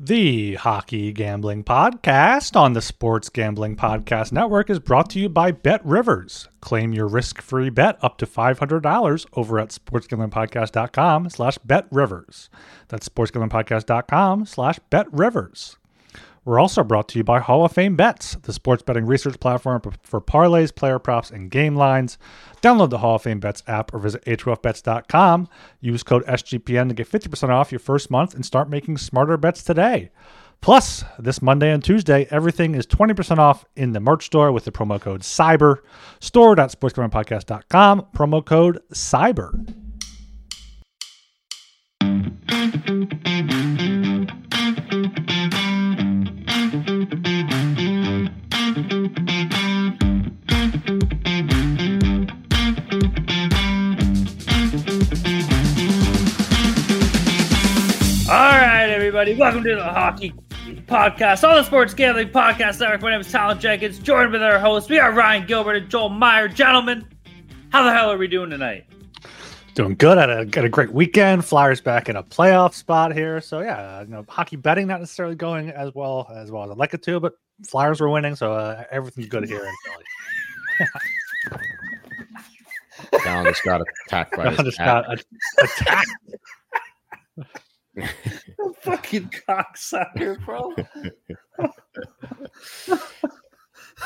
The Hockey Gambling Podcast on the Sports Gambling Podcast Network is brought to you by Bet Rivers. Claim your risk-free bet up to $500 over at sportsgamblingpodcast.com slash betrivers. That's sportsgamblingpodcast.com slash betrivers. We're also brought to you by Hall of Fame Bets, the sports betting research platform for parlays, player props, and game lines. Download the Hall of Fame Bets app or visit HOFBets.com. Use code SGPN to get 50% off your first month and start making smarter bets today. Plus, this Monday and Tuesday, everything is 20% off in the merch store with the promo code CYBER. Store.sportsgamblingpodcast.com, promo code CYBER. Everybody, welcome to the Hockey Podcast, all the Sports Gambling Podcast Network. My name is Talon Jenkins, joined with our hosts. We are Ryan Gilbert and Joel Meyer. Gentlemen, how the hell are we doing tonight? Doing good. Had a, got a great weekend. Flyers back in a playoff spot here. So yeah, you know, hockey betting not necessarily going as well as well as I'd like it to, but Flyers were winning, so uh, everything's good here in Philly. Down just got attacked by I just cat. got a- attacked. fucking cocksucker, bro.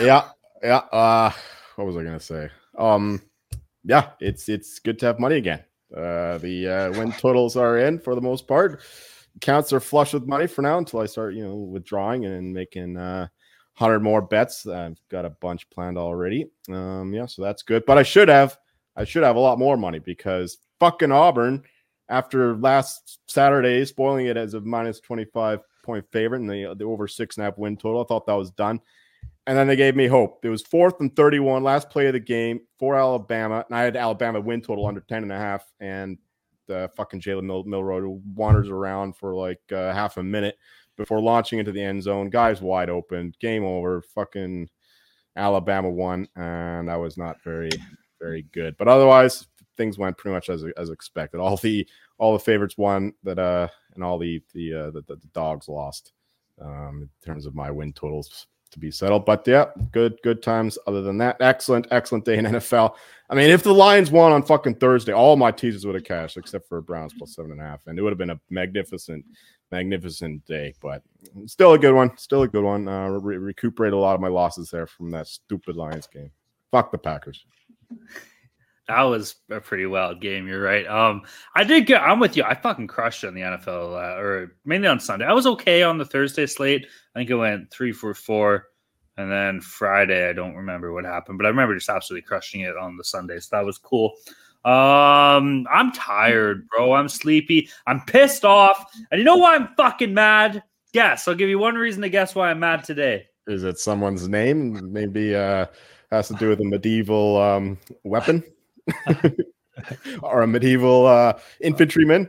yeah, yeah. Uh, what was I gonna say? Um, yeah, it's it's good to have money again. Uh, the uh, win totals are in for the most part. Counts are flush with money for now until I start, you know, withdrawing and making uh, hundred more bets. I've got a bunch planned already. Um, yeah, so that's good. But I should have, I should have a lot more money because fucking Auburn, after last Saturday spoiling it as a minus twenty five point favorite and the the over six and a half win total, I thought that was done. And then they gave me hope. It was fourth and 31, last play of the game for Alabama. And I had Alabama win total under 10 and a half. And the fucking Jalen Mil- Milroe wanders around for like uh, half a minute before launching into the end zone. Guys wide open. Game over. Fucking Alabama won. And that was not very, very good. But otherwise, things went pretty much as, as expected. All the all the favorites won that uh and all the the uh, the, the dogs lost um in terms of my win totals to be settled. But yeah, good, good times. Other than that, excellent, excellent day in NFL. I mean, if the Lions won on fucking Thursday, all my teasers would have cashed except for Browns plus seven and a half, and it would have been a magnificent, magnificent day. But still a good one. Still a good one. Uh, re- recuperate a lot of my losses there from that stupid Lions game. Fuck the Packers. That was a pretty wild game. You're right. Um, I did get. I'm with you. I fucking crushed on the NFL, uh, or mainly on Sunday. I was okay on the Thursday slate. I think it went three for four, and then Friday I don't remember what happened, but I remember just absolutely crushing it on the Sunday. So that was cool. Um, I'm tired, bro. I'm sleepy. I'm pissed off, and you know why I'm fucking mad? Guess. I'll give you one reason to guess why I'm mad today. Is it someone's name? Maybe uh has to do with a medieval um weapon or a medieval uh infantryman.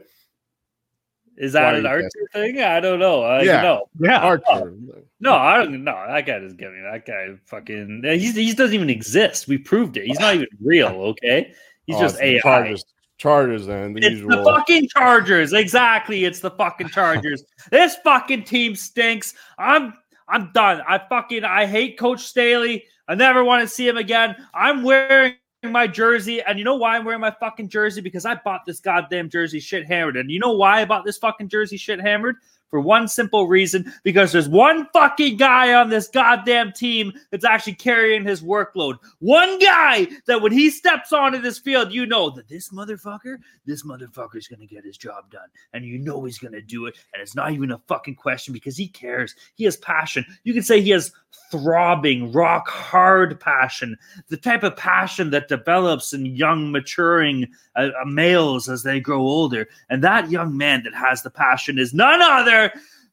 Is that Why an you Archer thing? I don't know. I Yeah. don't know. Yeah. Archer. No, I don't know. That guy doesn't get me. That guy fucking he's he doesn't even exist. We proved it. He's not even real, okay? He's Oh, just it's the AI. Chargers, Chargers, and the It's usual. the fucking Chargers. Exactly. It's the fucking Chargers. this fucking team stinks. I'm I'm done. I fucking I hate Coach Staley. I never want to see him again. I'm wearing my jersey, and you know why I'm wearing my fucking jersey? Because I bought this goddamn jersey shit hammered. And you know why I bought this fucking jersey shit hammered? For one simple reason, because there's one fucking guy on this goddamn team that's actually carrying his workload. One guy that when he steps onto this field, you know that this motherfucker, this motherfucker's gonna get his job done. And you know he's gonna do it. And it's not even a fucking question because he cares. He has passion. You can say he has throbbing, rock hard passion, the type of passion that develops in young, maturing uh, uh, males as they grow older. And that young man that has the passion is none other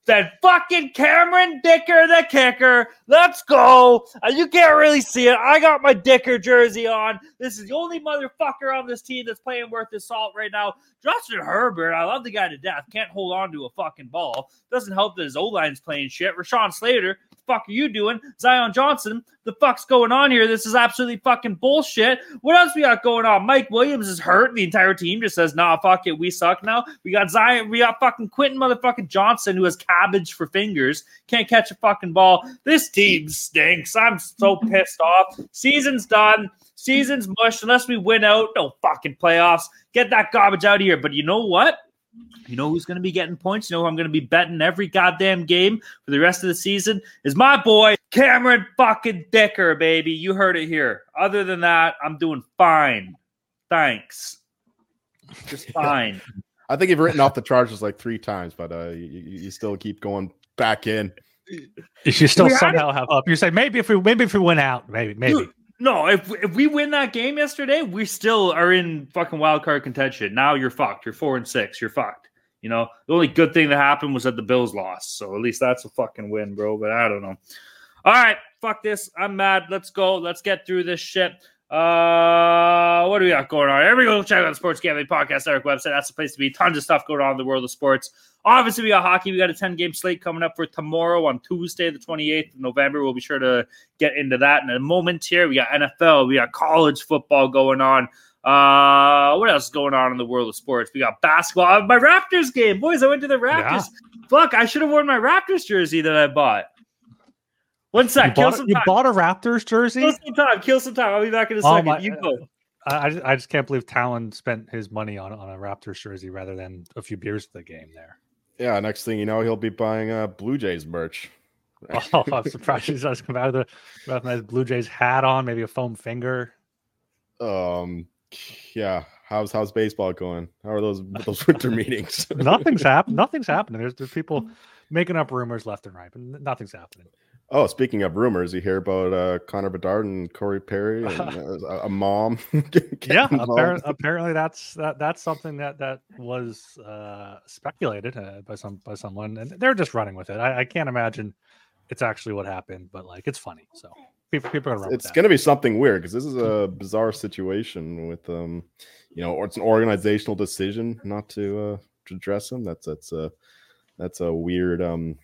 than fucking Cameron Dicker, the kicker. Let's go. And you can't really see it. I got my Dicker jersey on. This is the only motherfucker on this team that's playing worth his salt right now. Justin Herbert, I love the guy to death. Can't hold on to a fucking ball. Doesn't help that his O line's playing shit. Rashawn Slater, fuck are you doing? Zion Johnson, the fuck's going on here? This is absolutely fucking bullshit. What else we got going on? Mike Williams is hurt. The entire team just says, nah, fuck it. We suck now. We got Zion. We got fucking Quentin motherfucking Johnston who has cabbage for fingers. Can't catch a fucking ball. This team stinks. I'm so pissed off. Season's done. Season's mush. Unless we win out, no fucking playoffs. Get that garbage out of here. But you know what? You know who's going to be getting points? You know who I'm going to be betting every goddamn game for the rest of the season? Is my boy Cameron fucking Dicker, baby. You heard it here. Other than that, I'm doing fine. Thanks. Just fine. I think you've written off the Chargers like three times, but uh, you, you still keep going back in. You should still somehow have up. You say maybe if we maybe if we went out, maybe maybe. Dude, no, if if we win that game yesterday, we still are in fucking wild card contention. Now you're fucked. You're four and six. You're fucked. You know, the only good thing that happened was that the Bills lost. So at least that's a fucking win, bro. But I don't know. All right, fuck this. I'm mad. Let's go. Let's get through this shit. Uh, what do we got going on? Everybody go check out the Sports Gambling Podcast Network website. That's the place to be. Tons of stuff going on in the world of sports. Obviously, we got hockey. We got a 10 game slate coming up for tomorrow on Tuesday, the 28th of November. We'll be sure to get into that in a moment here. We got NFL, we got college football going on. Uh, what else is going on in the world of sports? We got basketball. My Raptors game, boys. I went to the Raptors. Yeah. Fuck, I should have worn my Raptors jersey that I bought. One sec. You, bought, you bought, a Raptors jersey? Kill some time. Kill some time. I'll be back in a oh, second. My, you go. I, I just can't believe Talon spent his money on, on a Raptors jersey rather than a few beers at the game there. Yeah, next thing you know, he'll be buying uh, Blue Jays merch. oh, I'm surprised he's just come out of the with nice Blue Jays hat on, maybe a foam finger. Um, yeah. How's how's baseball going? How are those those winter meetings? nothing's happened. Nothing's happening. There's there's people making up rumors left and right, but nothing's happening. Oh, speaking of rumors, you hear about uh, Connor Bedard and Corey Perry and uh, a mom. yeah, apparently, apparently that's that that's something that that was uh, speculated uh, by some by someone, and they're just running with it. I, I, can't imagine it's actually what happened, but like it's funny. So people people are gonna. It's going to be something weird because this is a bizarre situation with um, you know, or it's an organizational decision not to uh to address him. That's that's a that's a weird um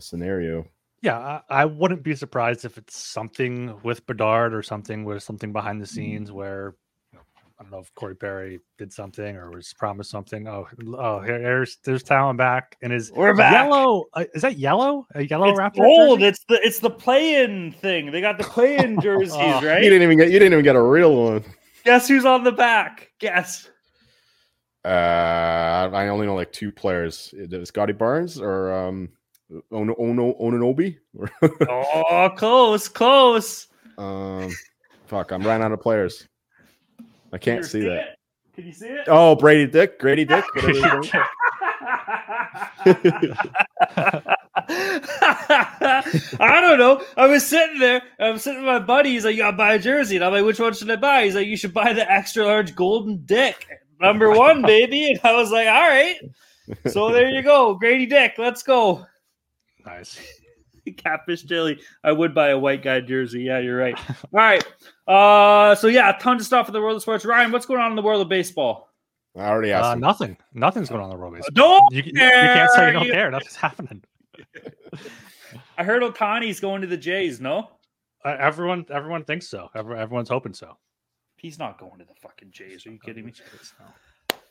scenario. Yeah, I, I, wouldn't be surprised if it's something with Bedard or something with something behind the mm-hmm. scenes where I don't know if Corey Perry did something or was promised something. Oh, oh, here, here's there's Talon back and is we're back. Yellow uh, is that yellow? A yellow it's Raptor? Old. It's the it's the play-in thing. They got the play-in jerseys, oh, right? You didn't even get you didn't even get a real one. Guess who's on the back? Guess. Uh, I only know like two players. Scottie Barnes or um Ono Ono Anunoby? oh, close, close. Um, fuck, I'm running out of players. I can't see, see that. Can you see it? Oh, Brady Dick, Gradey Dick. I don't know. I was sitting there. I was sitting with my buddy. He's like, "You gotta buy a jersey," and I'm like, "Which one should I buy?" He's like, "You should buy the extra large golden dick, number one, baby." And I was like, "All right." So there you go, Gradey Dick. Let's go. Nice. Catfish Chili. I would buy a white guy jersey. Yeah, you're right. All right. Uh, so yeah, tons of stuff in the world of sports. Ryan, what's going on in the world of baseball? I already asked. Uh, nothing. Nothing's going on in the world of baseball. Don't you, you, can't say you don't care. Nothing's happening. I heard Ohtani's going to the Jays. No. Uh, everyone, everyone thinks so. everyone's hoping so. He's not going to the fucking Jays. Are you kidding me?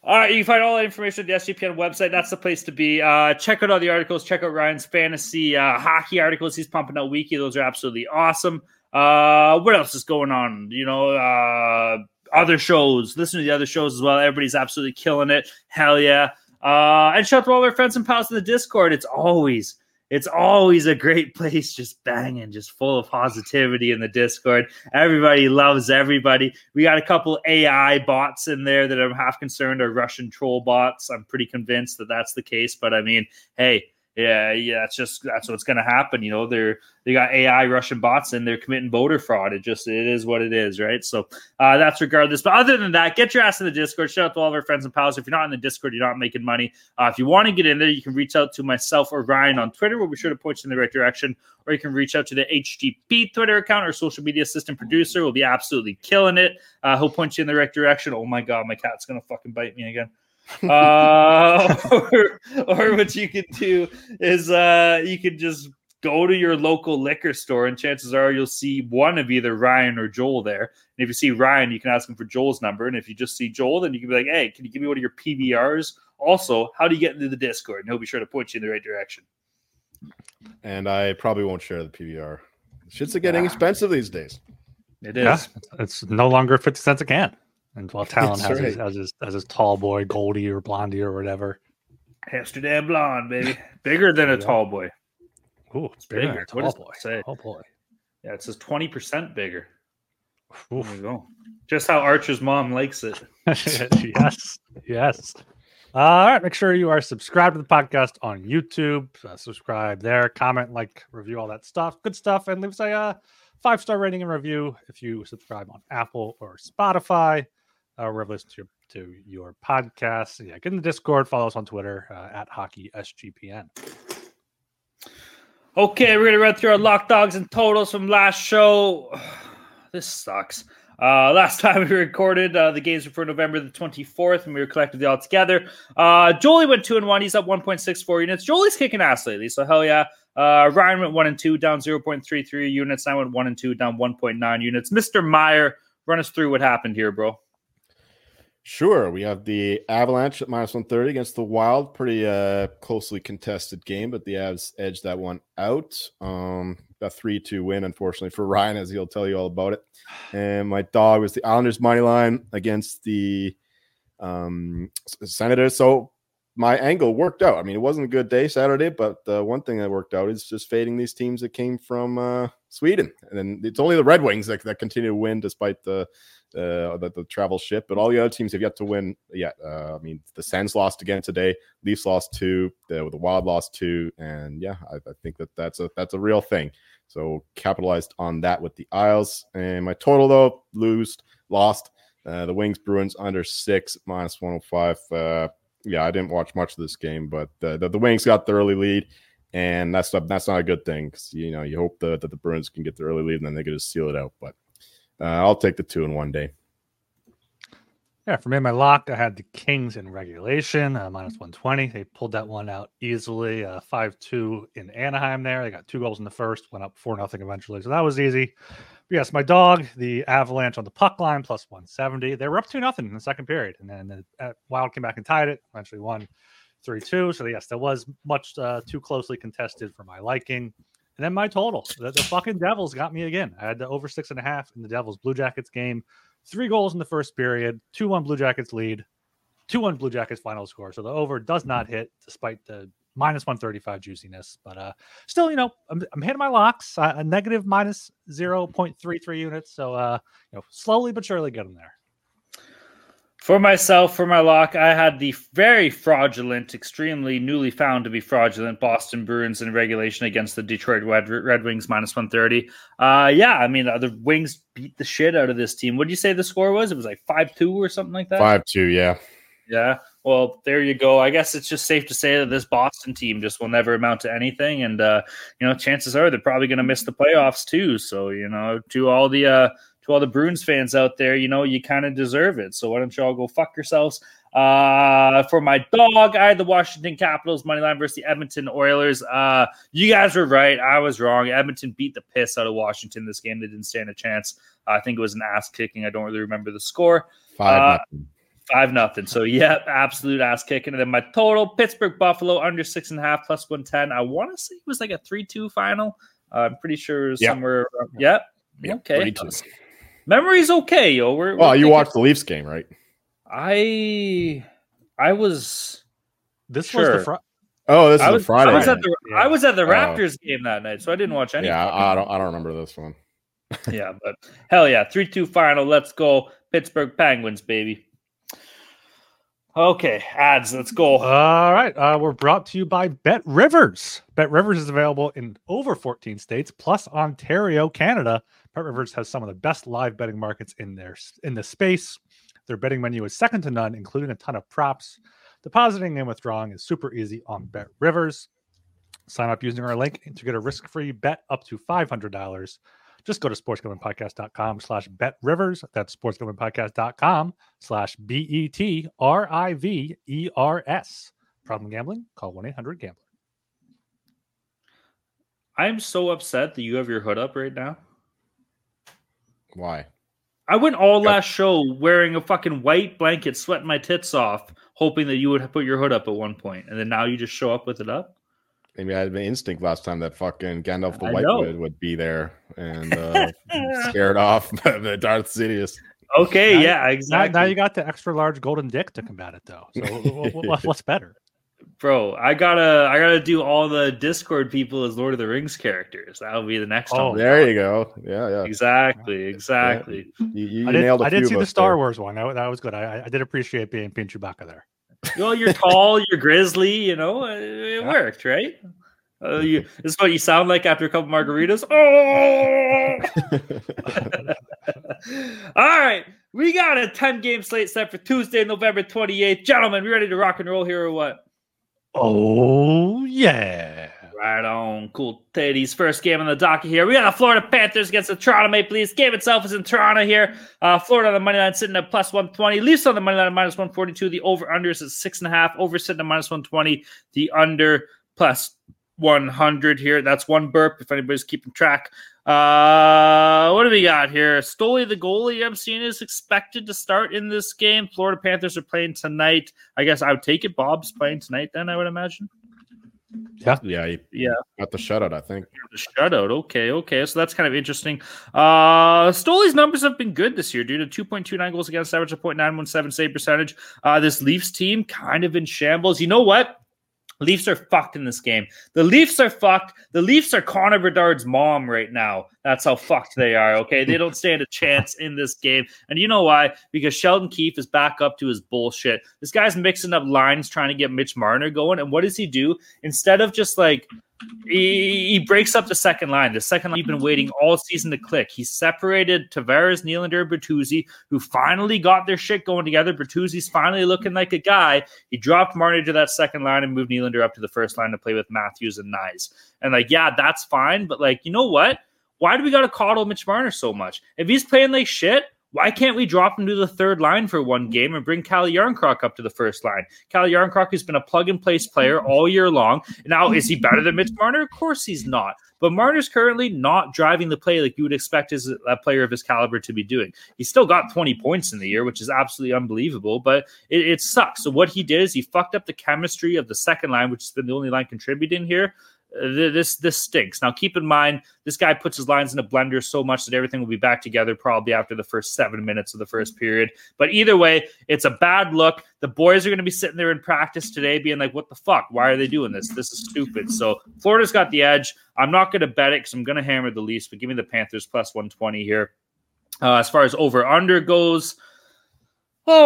All right, you can find all that information at the SGPN website. That's the place to be. Uh, check out all the articles. Check out Ryan's fantasy uh, hockey articles. He's pumping out weekly. Those are absolutely awesome. Uh, what else is going on? You know, uh, other shows. Listen to the other shows as well. Everybody's absolutely killing it. Hell yeah. Uh, and shout out to all our friends and pals in the Discord. It's always it's always a great place, just banging, just full of positivity in the Discord. Everybody loves everybody. We got a couple AI bots in there that I'm half concerned are Russian troll bots. I'm pretty convinced that that's the case, but I mean, hey, yeah, yeah, that's just that's what's going to happen. You know, they're they got AI Russian bots and they're committing voter fraud. It just it is what it is, right? So uh, that's regardless. But other than that, get your ass in the Discord. Shout out to all of our friends and pals. If you're not in the Discord, you're not making money. Uh, if you want to get in there, you can reach out to myself or Ryan on Twitter. We'll be sure to point you in the right direction. Or you can reach out to the HGP Twitter account. or social media assistant producer We'll be absolutely killing it. Uh, he'll point you in the right direction. Oh my god, my cat's gonna fucking bite me again uh, or, or what you could do is uh, you could just go to your local liquor store, and chances are you'll see one of either Ryan or Joel there. And if you see Ryan, you can ask him for Joel's number. And if you just see Joel, then you can be like, hey, can you give me one of your PBRs? Also, how do you get into the Discord? And he'll be sure to point you in the right direction. And I probably won't share the PBR. Shits are getting expensive these days. It is. Yeah, it's no longer fifty cents a can. And while Talon That's has, his, has his has his tall boy Goldie or Blondie or whatever. Amsterdam blonde, baby. Bigger than a tall boy. Ooh, it's bigger. bigger. What Tall does it boy. say? Tall boy. Yeah, it says 20% bigger. There Oof. you go. Just how Archer's mom likes it. yes, yes. Uh, all right, make sure you are subscribed to the podcast on YouTube. Uh, subscribe there, comment, like, review, all that stuff. Good stuff, and leave us a uh, five star rating and review if you subscribe on Apple or Spotify. Uh, wherever you listen to your, to your podcast. Yeah, get in the Discord. Follow us on Twitter uh, at Hockey SGPN. Okay, we're gonna run through our lock dogs and totals from last show. This sucks. Uh, last time we recorded, uh, the games were for November the 24th, and we were collectively all together. Uh, Jolie went two and one. He's up 1.64 units. Jolie's kicking ass lately, so hell yeah. Uh, Ryan went one and two, down 0.33 units. I went one and two, down 1.9 units. Mr. Meyer, run us through what happened here, bro. Sure. We have the Avalanche at minus 130 against the Wild. Pretty uh, closely contested game, but the Avs edged that one out. Um, a 3 2 win, unfortunately, for Ryan, as he'll tell you all about it. And my dog was the Islanders money line against the um, Senators. So my angle worked out. I mean, it wasn't a good day Saturday, but uh, one thing that worked out is just fading these teams that came from uh, Sweden. And then it's only the Red Wings that, that continue to win despite the uh, the, the travel ship, but all the other teams have yet to win yet. Uh, I mean, the Sens lost again today. Leafs lost two. The, the Wild lost two, and yeah, I, I think that that's a that's a real thing. So capitalized on that with the Isles. And my total though, lose, lost. Uh, the Wings Bruins under six minus one hundred five. Uh, yeah, I didn't watch much of this game, but the, the, the Wings got the early lead, and that's that's not a good thing because you know you hope the, that the Bruins can get the early lead and then they can just seal it out. But uh, I'll take the two in one day. Yeah, for me, my lock, I had the Kings in regulation, uh, minus 120. They pulled that one out easily, uh, 5 2 in Anaheim there. They got two goals in the first, went up 4 nothing eventually. So that was easy. But yes, my dog, the Avalanche on the puck line, plus 170. They were up 2 nothing in the second period. And then the uh, Wild came back and tied it, eventually won 3 2. So yes, that was much uh, too closely contested for my liking. And then my total, the, the fucking Devils got me again. I had the over six and a half in the Devils Blue Jackets game three goals in the first period, 2 1 Blue Jackets lead, 2 1 Blue Jackets final score. So the over does not hit despite the minus 135 juiciness. But uh still, you know, I'm, I'm hitting my locks, uh, a negative minus 0.33 units. So, uh, you know, slowly but surely getting there. For myself, for my lock, I had the very fraudulent, extremely newly found to be fraudulent Boston Bruins in regulation against the Detroit Red, Red Wings minus 130. Uh, yeah, I mean, the Wings beat the shit out of this team. What did you say the score was? It was like 5 2 or something like that? Five two, yeah. Yeah. Well, there you go. I guess it's just safe to say that this Boston team just will never amount to anything. And, uh, you know, chances are they're probably going to miss the playoffs too. So, you know, to all the, uh, to all the Bruins fans out there, you know, you kind of deserve it. So why don't you all go fuck yourselves? Uh, for my dog, I had the Washington Capitals money line versus the Edmonton Oilers. Uh, you guys were right. I was wrong. Edmonton beat the piss out of Washington this game. They didn't stand a chance. I think it was an ass kicking. I don't really remember the score. Five Uh, nothing. Five nothing. So yeah, absolute ass kicking. And then my total Pittsburgh Buffalo under six and a half plus one ten. I want to say it was like a three two final. Uh, I'm pretty sure it was Yeah. somewhere. around- Yep. Yeah, okay. Three, two. Memory's okay, yo. We're, Well, we're you watched the Leafs game, right? I I was This was the fr- Oh, this I is was, a Friday. I was at the Yeah. I was at the Oh. Raptors game that night, so I didn't watch any. yeah, I don't. I don't remember this one. yeah, but hell yeah, three two final. Let's go Pittsburgh Penguins, baby. Okay, ads. Let's go. All right. Uh, we're brought to you by Bet Rivers. Bet Rivers is available in over 14 states plus Ontario, Canada. Bet Rivers has some of the best live betting markets in their in the space. Their betting menu is second to none, including a ton of props. Depositing and withdrawing is super easy on Bet Rivers. Sign up using our link to get a risk-free bet up to $500. Just go to sportsgamblingpodcast.com slash bet rivers. That's sportsgamblingpodcast.com slash B E T R I V E R S. Problem gambling? Call 1 800 Gambler. I'm so upset that you have your hood up right now. Why? I went all last show wearing a fucking white blanket, sweating my tits off, hoping that you would put your hood up at one point, and then now you just show up with it up. Maybe I had an instinct last time that fucking Gandalf the I White know. would, would be there and uh, scared off the Darth Sidious. Okay, Now- yeah, Now, exactly. now you got the extra large golden dick to combat it, though. So wh- wh- wh- what's better? Bro, I gotta I gotta do all the Discord people as Lord of the Rings characters. That'll be the next Oh, one. There you go. Yeah, yeah. Exactly, exactly. You, you I did, nailed a I did see the Star there. Wars one. That, that was good. I, I did appreciate being being Chewbacca there. Well, you're tall, you're grizzly, you know, it, it Yeah. worked, right? Uh, you, this is what you sound like after a couple margaritas. Oh! All right, we got a 10 game slate set for Tuesday, November 28th. Gentlemen, we ready to rock and roll here or what? Oh yeah. Right on. Cool titties. First game on the docket here. We got the Florida Panthers against the Toronto Maple Leafs. Game itself is in Toronto here. Uh, Florida on the money line sitting at plus 120. Leafs on the money line at minus 142. The over under is at six and a half. Over sitting at minus 120. The under plus 100 here. That's one burp if anybody's keeping track. Uh, what do we got here? Stoli, the goalie I'm seeing is expected to start in this game. Florida Panthers are playing tonight. I guess I would take it. Bob's playing tonight, then I would imagine. Yeah, he Yeah. got the shutout, I think. The shutout. Okay, okay. So that's kind of interesting. Uh Stoli's numbers have been good this year due to 2.29 goals against average, a 0.917 save percentage. Uh this Leafs team kind of in shambles. You know what? Leafs are fucked in this game. The Leafs are fucked. The Leafs are Connor Bedard's mom right now. That's how fucked they are. Okay. They don't stand a chance in this game. And you know why? Because Sheldon Keefe is back up to his bullshit. This guy's mixing up lines trying to get Mitch Marner going. And what does he do? Instead of just like he, he breaks up the second line. The second line you've been waiting all season to click. He separated Tavares, Nylander, Bertuzzi, who finally got their shit going together. Bertuzzi's finally looking like a guy. He dropped Marner to that second line and moved Nylander up to the first line to play with Matthews and Knies. And like, yeah, that's fine. But like, you know what? Why do we got to coddle Mitch Marner so much? If he's playing like shit, why can't we drop him to the third line for one game and bring Cal Jarnkrok up to the first line? Cal Jarnkrok has been a plug and place player all year long. Now, is he better than Mitch Marner? Of course he's not. But Marner's currently not driving the play like you would expect a player of his caliber to be doing. He's still got 20 points in the year, which is absolutely unbelievable, but it, it sucks. So what he did is he fucked up the chemistry of the second line, which has been the only line contributing here. Th- this this stinks. Now keep in mind, this guy puts his lines in a blender so much that everything will be back together probably after the first seven minutes of the first period. But either way, it's a bad look. The boys are going to be sitting there in practice today, being like, "What the fuck? Why are they doing this? This is stupid." So Florida's got the edge. I'm not going to bet it because I'm going to hammer the Leafs, but give me the Panthers plus 120 here. Uh, as far as over under goes, oh,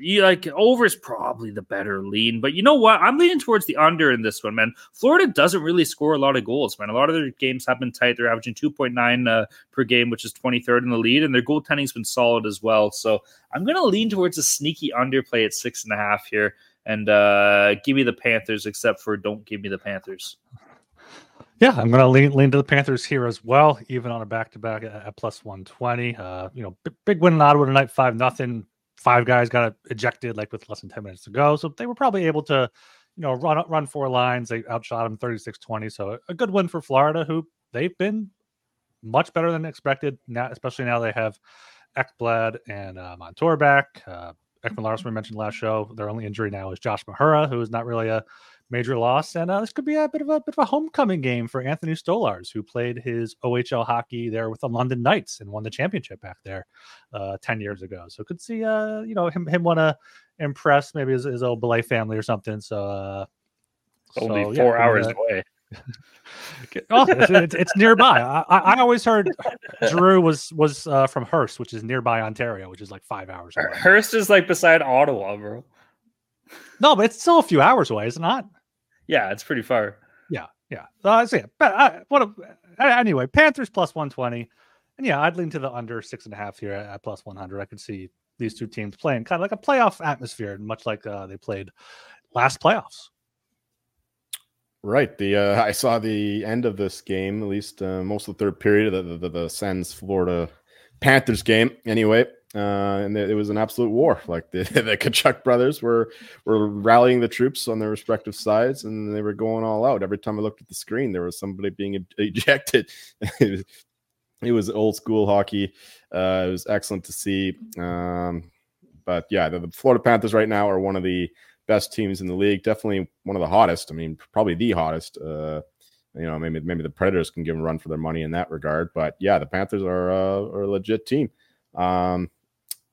you like over is probably the better lean, but you know what? I'm leaning towards the under in this one, man. Florida doesn't really score a lot of goals, man. A lot of their games have been tight. They're averaging 2.9 uh, per game, which is 23rd in the lead, and their goaltending's been solid as well. So I'm to lean towards a sneaky underplay at six and a half here, and uh, give me the Panthers, except for don't give me the Panthers. Yeah, I'm going to lean, lean to the Panthers here as well, even on a back to back at plus 120. Uh, you know, big, big win in Ottawa tonight, 5 nothing. Five guys got ejected like with less than 10 minutes to go. So they were probably able to, you know, run run four lines. They outshot them 36 20. So a good win for Florida, who they've been much better than expected, now, especially now they have Ekblad and uh, Montour back. Uh, Ekman Larsson, we mentioned last show, their only injury now is Josh Mahura, who is not really a major loss. And uh, this could be a bit of a bit of a homecoming game for Anthony Stolarz, who played his OHL hockey there with the London Knights and won the championship back there uh, ten years ago. So could see uh you know him him want to impress maybe his, his old billet family or something. So uh, Only so, four be hours away. Oh, it's, it's, nearby. I, I I always heard Drew was was uh, from Hearst, which is nearby Ontario, which is like five hours away. Hearst is like beside Ottawa, bro. No, but it's still a few hours away, is it not? Yeah, it's pretty far. Yeah, yeah. So I see it. But uh, what? A, a- anyway, Panthers plus one twenty, and yeah, I'd lean to the under six and a half here at, at plus one hundred. I could see these two teams playing kind of like a playoff atmosphere, much like uh, they played last playoffs. Right. The uh, I saw the end of this game, at least uh, most of the third period of the, the, the Sens Florida Panthers game. Anyway, uh, and it was an absolute war. Like the, the Tkachuk brothers were were rallying the troops on their respective sides, and they were going all out. Every time I looked at the screen, there was somebody being ejected. it was old school hockey. Uh, it was excellent to see. Um, but yeah, the, the, Florida Panthers right now are one of the best teams in the league. Definitely one of the hottest. I mean, probably the hottest. Uh, you know, maybe maybe the Predators can give a run for their money in that regard. But yeah, the Panthers are, uh, are a legit team. Um,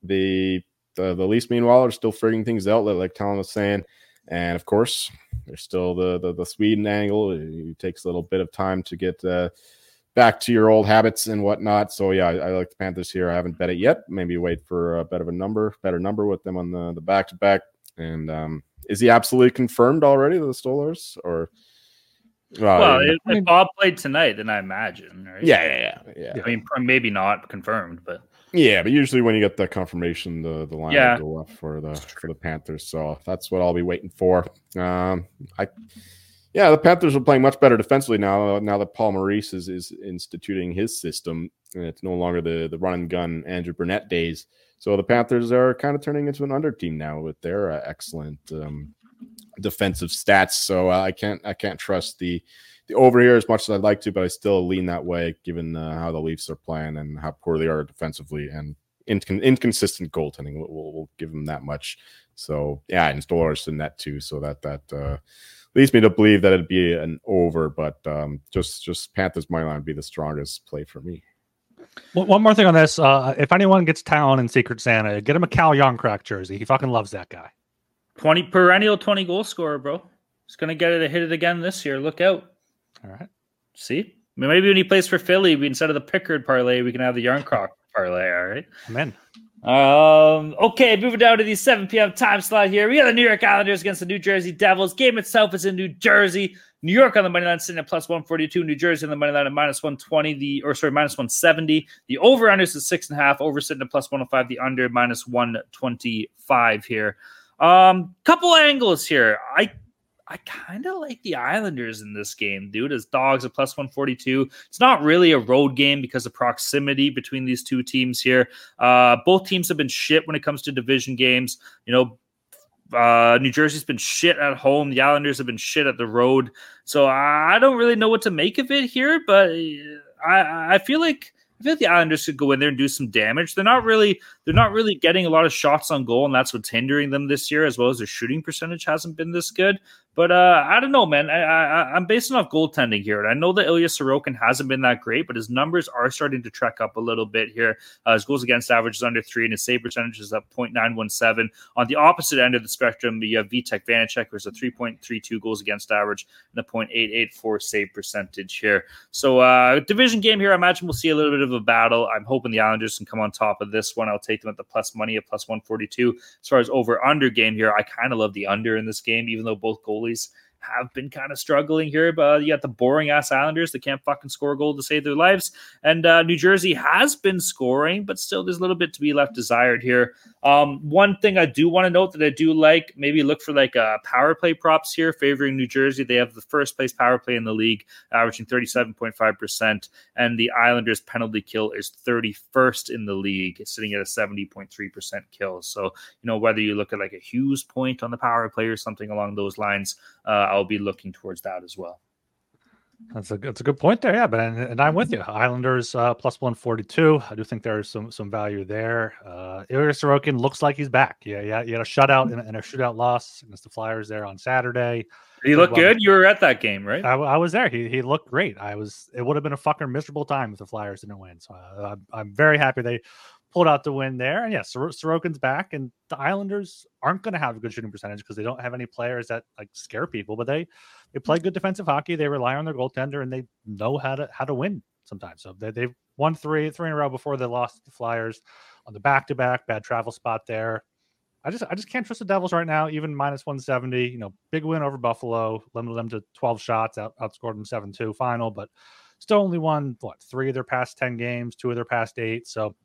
the, the the Leafs, meanwhile, are still figuring things out, like Talon was saying. And of course, there's still the, the, the Sweden angle. It takes a little bit of time to get uh, back to your old habits and whatnot. So yeah, I, I, like the Panthers here. I haven't bet it yet. Maybe wait for a better of a number, better number with them on the the back to back. And um, is he absolutely confirmed already the Stolarz or? Well, well if, I mean, Bob played tonight, then I imagine, right? Yeah, yeah, yeah, yeah. I mean, maybe not confirmed, but yeah, but usually when you get the confirmation, the the line yeah. will go up for the for the Panthers. So that's what I'll be waiting for. Um, I yeah, the Panthers are playing much better defensively now. Now that Paul Maurice is is instituting his system, and it's no longer the the run and gun Andrew Brunette days. So the Panthers are kind of turning into an under team now with their uh, excellent um, defensive stats. So uh, I can't I can't trust the the over here as much as I'd like to, but I still lean that way given uh, how the Leafs are playing and how poor they are defensively and incon- inconsistent goaltending. We'll, we'll, we'll, give them that much. So yeah, and Stolarz in that too. So that that uh, leads me to believe that it'd be an over, but um, just just Panthers money line would be the strongest play for me. One more thing on this: uh, if anyone gets Talon in Secret Santa, get him a Cal Jarnkrok jersey. He fucking loves that guy. Twenty perennial twenty goal scorer, bro. He's gonna get it to hit it again this year. Look out! All right. See, maybe when he plays for Philly, we instead of the Pickard parlay, we can have the Jarnkrok parlay. All right. Amen. Um, okay, moving down to the 7 p.m. time slot here. We got the New York Islanders against the New Jersey Devils. Game itself is in New Jersey. New York on the money line sitting at plus 142. New Jersey on the money line at minus 120. The or sorry, minus 170. The over under is six and a half. Over sitting at plus 105. The under minus 125 here. Um, couple angles here. I I kind of like the Islanders in this game, dude, as dogs at plus 142. It's not really a road game because of proximity between these two teams here. Uh, both teams have been shit when it comes to division games. You know, uh, New Jersey's been shit at home. The Islanders have been shit at the road. So I don't really know what to make of it here, but I, I feel like I feel like the Islanders could go in there and do some damage. They're not really they're not really getting a lot of shots on goal, and that's what's hindering them this year, as well as their shooting percentage hasn't been this good. But uh, I don't know, man. I, I, am basing off goaltending here, and I know that Ilya Sorokin hasn't been that great, but his numbers are starting to trek up a little bit here. Uh, his goals against average is under three, and his save percentage is up 0.917. On the opposite end of the spectrum, you have Vitek Vanecek, who's a 3.32 goals against average and a 0.884 save percentage here. So, uh, division game here, I imagine we'll see a little bit of a battle. I'm hoping the Islanders can come on top of this one. I'll take them at the plus money at plus 142. As far as over under game here, I kind of love the under in this game, even though both goals goalies have been kind of struggling here. But you got the boring ass Islanders that can't fucking score a goal to save their lives. And uh, New Jersey has been scoring, but still there's a little bit to be left desired here. Um, one thing I do want to note that I do like, maybe look for like uh, power play props here favoring New Jersey. They have the first place power play in the league, averaging 37.5%. And the Islanders penalty kill is 31st in the league, sitting at a 70.3% kill. So, you know, whether you look at like a Hughes point on the power play or something along those lines, uh, I'll be looking towards that as well. That's a that's a good point there, yeah. But and, and I'm with you. Islanders uh, plus one forty two. I do think there's some some value there. Uh, Ilya Sorokin looks like he's back. Yeah, yeah. He had a shutout and, and a shootout loss against the Flyers there on Saturday. Did he look well, good? You were at that game, right? I, I, was there. He he looked great. I was. It would have been a fucking miserable time if the Flyers didn't win. So uh, I'm, I'm very happy they pulled out the win there. And yeah, Sor- Sorokin's back, and the Islanders aren't going to have a good shooting percentage because they don't have any players that like scare people. But they they play good defensive hockey. They rely on their goaltender, and they know how to how to win sometimes. So they, they've won three three in a row before they lost the Flyers on the back to back. Bad travel spot there. I just I just can't trust the Devils right now. Even minus 170, you know, big win over Buffalo, limited them to 12 shots, out, outscored them 7-2 final, but still only won what three of their past 10 games, two of their past eight. So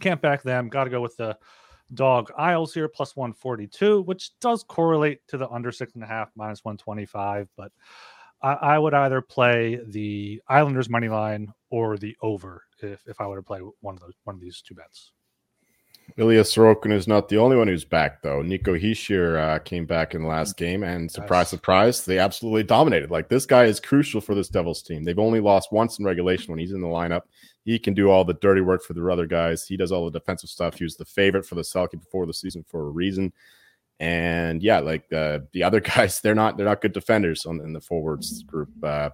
can't back them. Got to go with the dog Isles here, plus 142, which does correlate to the under six and a half, minus 125. But I, I would either play the Islanders money line or the over if, if I were to play one of those one of these two bets. Ilya Sorokin is not the only one who's back, though. Nico Hischier uh, came back in the last game, and surprise, surprise, they absolutely dominated. Like this guy is crucial for this Devils team. They've only lost once in regulation when he's in the lineup. He can do all the dirty work for the other guys. He does all the defensive stuff. He was the favorite for the Selke before the season for a reason. And yeah, like uh, the other guys, they're not they're not good defenders on in the forwards group. Uh,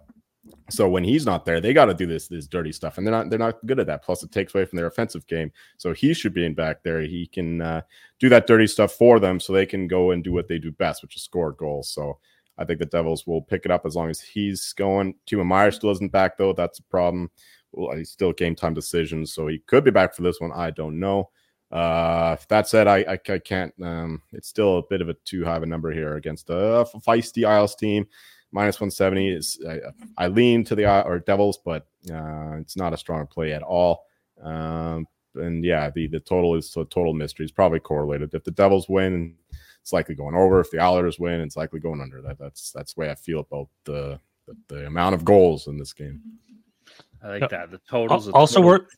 so when he's not there, they got to do this this dirty stuff, and they're not they're not good at that. Plus, it takes away from their offensive game. So he should be in back there. He can uh, do that dirty stuff for them, so they can go and do what they do best, which is score goals. So I think the Devils will pick it up as long as he's going. Timo Meier still isn't back though. That's a problem. Well, he's still game time decisions, so he could be back for this one. I don't know. Uh, that said, I, I, I can't. Um, it's still a bit of a too high of a number here against a feisty Isles team minus 170 is I, I, lean to the or Devils, but uh, it's not a strong play at all. Um, and yeah, the the total is a total mystery. It's probably correlated. If the Devils win, it's likely going over. If the Islanders win, it's likely going under. That that's that's the way I feel about the the, the amount of goals in this game. I like that. The totals also worth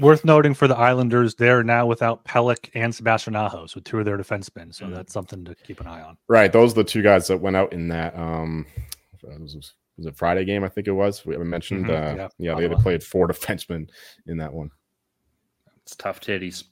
worth noting for the Islanders, they're now without Pelech and Sebastian Aho, so two of their defensemen. So mm-hmm. that's something to keep an eye on. Right, those are the two guys that went out in that. Um, was, was it Friday game? I think it was. We mentioned. Mm-hmm. Uh, yeah, yeah they, they played four defensemen in that one. It's tough titties.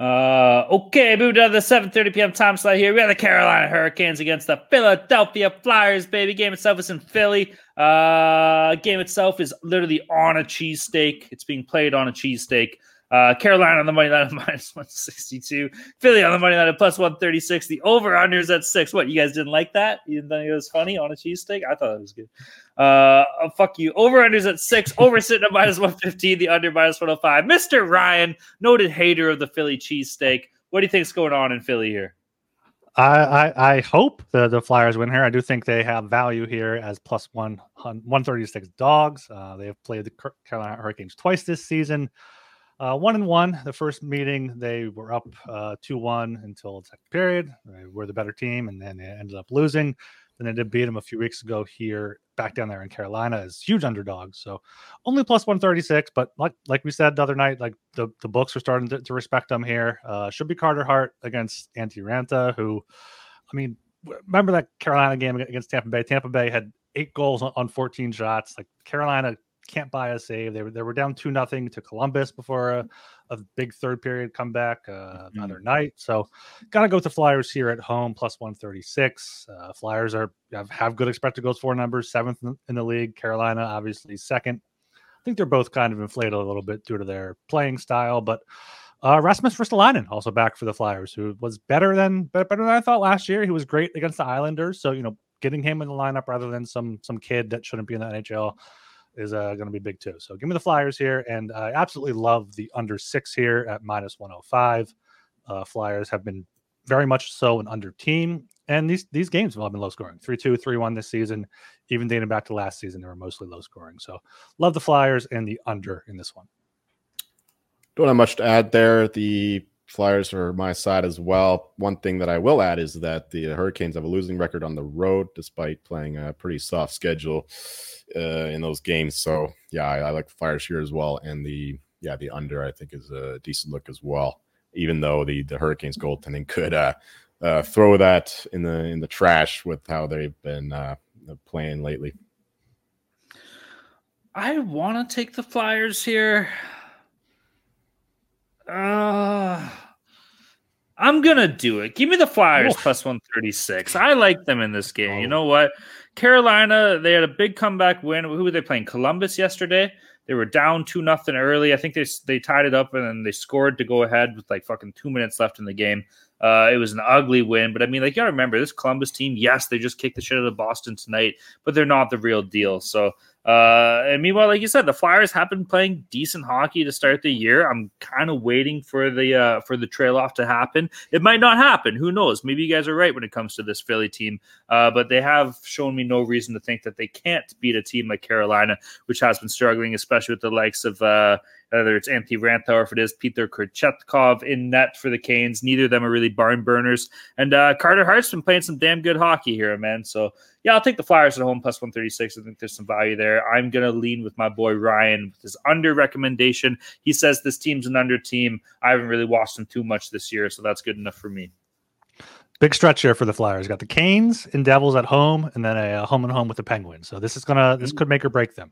Uh, okay, moved to the 7:30 p.m. time slot here. We have the Carolina Hurricanes against the Philadelphia Flyers. Baby game itself is in Philly. Uh, game itself is literally on a cheesesteak. It's being played on a cheesesteak. Uh, Carolina on the money line at minus 162. Philly on the money line at plus 136. The over unders at six. What, you guys didn't like that? You didn't think it was funny on a cheesesteak? I thought it was good. Uh, oh, fuck you. Over unders at six. Over sitting at minus 115. The under minus 105. Mr. Ryan, noted hater of the Philly cheesesteak. What do you think's going on in Philly here? I, I, I hope the, the Flyers win here. I do think they have value here as plus one 136 dogs. Uh, they have played the Carolina Hurricanes twice this season. Uh, one and one. The first meeting, they were up uh, two one until the second period. They were the better team, and then they ended up losing. Then they did beat them a few weeks ago here, back down there in Carolina is huge underdogs. So only plus one thirty six. But like like we said the other night, like the, the books are starting to, to respect them here. Uh, should be Carter Hart against Antti Raanta, who, I mean, remember that Carolina game against Tampa Bay? Tampa Bay had eight goals on, on 14 shots. Like Carolina can't buy a save. They were they were down two nothing to Columbus before a big third period comeback uh, mm-hmm. another night. So got to go with the Flyers here at home plus one thirty six. Uh, Flyers are have, have good expected goals for numbers, seventh in the league. Carolina obviously second. I think they're both kind of inflated a little bit due to their playing style, but. Uh, Rasmus Ristolainen also back for the Flyers, who was better than better than I thought last year. He was great against the Islanders, so you know getting him in the lineup rather than some some kid that shouldn't be in the NHL is uh, going to be big too. So give me the Flyers here, and I absolutely love the under six here at minus 105. Uh, Flyers have been very much so an under team, and these these games have all been low scoring 3 2, 3 1 this season. Even dating back to last season, they were mostly low scoring. So love the Flyers and the under in this one. Don't have much to add there. The Flyers are my side as well. One thing that I will add is that the Hurricanes have a losing record on the road, despite playing a pretty soft schedule uh, in those games. So yeah, I, I like the Flyers here as well, and the yeah the under I think is a decent look as well. Even though the the Hurricanes goaltending could uh, uh, throw that in the in the trash with how they've been uh, playing lately. I want to take the Flyers here. Uh, I'm gonna do it. Give me the Flyers plus 136. I like them in this game. Oh. You know what? Carolina, they had a big comeback win. Who were they playing? Columbus yesterday. They were down two nothing early. I think they they tied it up and then they scored to go ahead with like fucking two minutes left in the game. Uh, it was an ugly win, but I mean, like you gotta remember this Columbus team. Yes, they just kicked the shit out of Boston tonight, but they're not the real deal. So uh, and meanwhile, like you said, the Flyers have been playing decent hockey to start the year. I'm kind of waiting for the uh, for the trail off to happen. It might not happen. Who knows? Maybe you guys are right when it comes to this Philly team. Uh, but they have shown me no reason to think that they can't beat a team like Carolina, which has been struggling, especially with the likes of uh, whether it's Antti Raanta or if it is Peter Kochetkov in net for the Canes. Neither of them are really barn burners. And uh, Carter Hart's been playing some damn good hockey here, man. So yeah, I'll take the Flyers at home plus 136. I think there's some value there. I'm going to lean with my boy Ryan with his under recommendation. He says this team's an under team. I haven't really watched them too much this year, so that's good enough for me. Big stretch here for the Flyers. Got the Canes and Devils at home, and then a, a home and home with the Penguins. So this is gonna this could make or break them.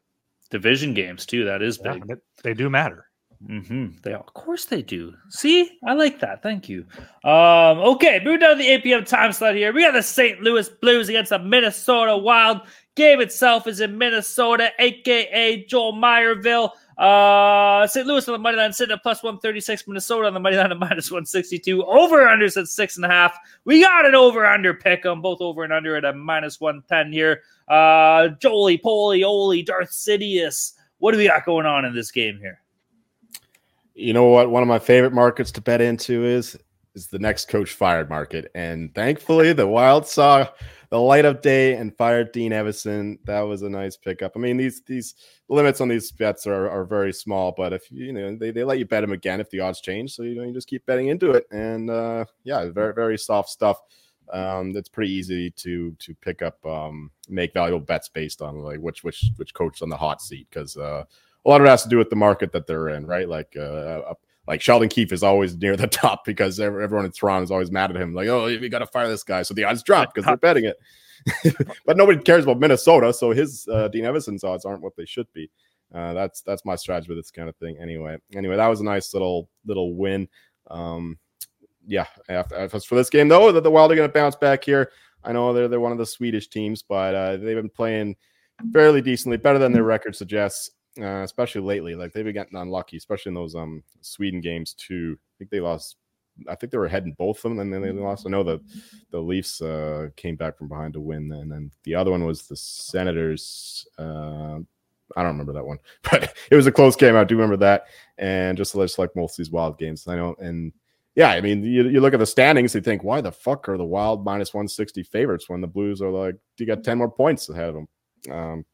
Division games too. That is big. they, they do matter. Mm-hmm. They of course they do. See, I like that. Thank you. Um, okay, moving down to the 8 p.m. time slot here. We got the St. Louis Blues against the Minnesota Wild. Game itself is in Minnesota, aka Joel Meyerville. Uh, St. Louis on the money line sitting at plus 136. Minnesota on the money line at minus 162. Over unders at six and a half. We got an over under pick them both over and under at a minus 110 here. Uh, Jolie, Polly, Oli, Darth Sidious. What do we got going on in this game here? You know what? One of my favorite markets to bet into is is the next coach fired market, and thankfully the Wild saw the light of day and fired Dean Evason. That was a nice pickup. I mean, these these limits on these bets are, are very small, but if you know they, they let you bet them again if the odds change, so you know you just keep betting into it, and uh, yeah, very very soft stuff. Um, it's pretty easy to to pick up, um, make valuable bets based on like which which which coach on the hot seat because uh, a lot of it has to do with the market that they're in, right? Like uh, like Sheldon Keefe is always near the top because everyone in Toronto is always mad at him, like, oh, we got to fire this guy, so the odds drop because they're betting it. but nobody cares about Minnesota, so his uh, Dean Evason's odds aren't what they should be. Uh, that's that's my strategy with this kind of thing. Anyway, anyway, that was a nice little little win. Um, yeah, after, for this game though, that the Wild are going to bounce back here. I know they're they're one of the Swedish teams, but uh, they've been playing fairly decently, better than their record suggests. Uh, especially lately, like they've been getting unlucky, especially in those um Sweden games too. I think they lost. I think they were ahead in both of them, and then they lost. I know the the Leafs uh, came back from behind to win, and then the other one was the Senators. Uh, I don't remember that one, but it was a close game. I do remember that, and just, just like most of these Wild games, I know. And yeah, I mean, you, you look at the standings, you think, why the fuck are the Wild minus one sixty favorites when the Blues are like you got ten more points ahead of them? Um,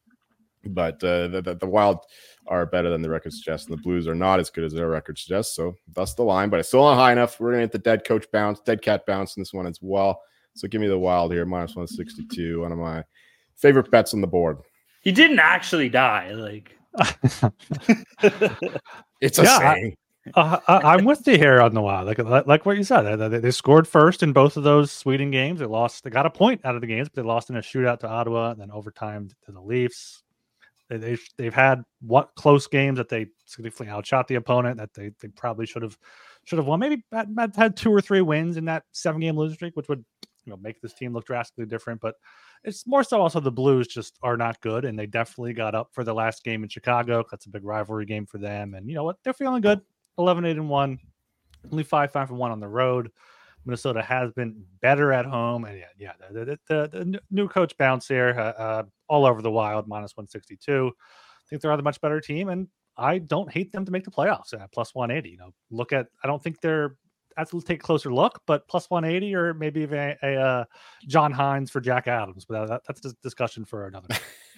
but uh, the, the, the Wild are better than the record suggests, and the Blues are not as good as their record suggests. So that's the line, but it's still not high enough. We're gonna get the dead coach bounce, dead cat bounce in this one as well. So give me the Wild here, minus one sixty two, one of my favorite bets on the board. He didn't actually die. Like It's a Yeah, I- saying. Uh, I, I'm with you here on the Wild. Like like, like what you said, they, they, they scored first in both of those Sweden games. They lost. They got a point out of the games, but they lost in a shootout to Ottawa, and then overtime to the Leafs. They, they've they've had what close games that they significantly outshot the opponent that they, they probably should have should have won. Maybe had, had- two or three wins in that seven game losing streak, which would you know make this team look drastically different. But it's more so also the Blues just are not good, and they definitely got up for the last game in Chicago. That's a big rivalry game for them, and you know what? They're feeling good. 11 8 and 1 only 5 5 and 1 on the road minnesota has been better at home and yeah yeah the, the, the, the new coach bounce here uh, uh, all over the wild minus 162 i think they're on a much better team and i don't hate them to make the playoffs at plus 180 you know look at i don't think they're I have to take a closer look, but plus 180 or maybe even a, a uh, John Hynes for Jack Adams. But that, that's a discussion for another.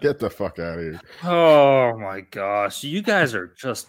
Get the fuck out of here. Oh my gosh, you guys are just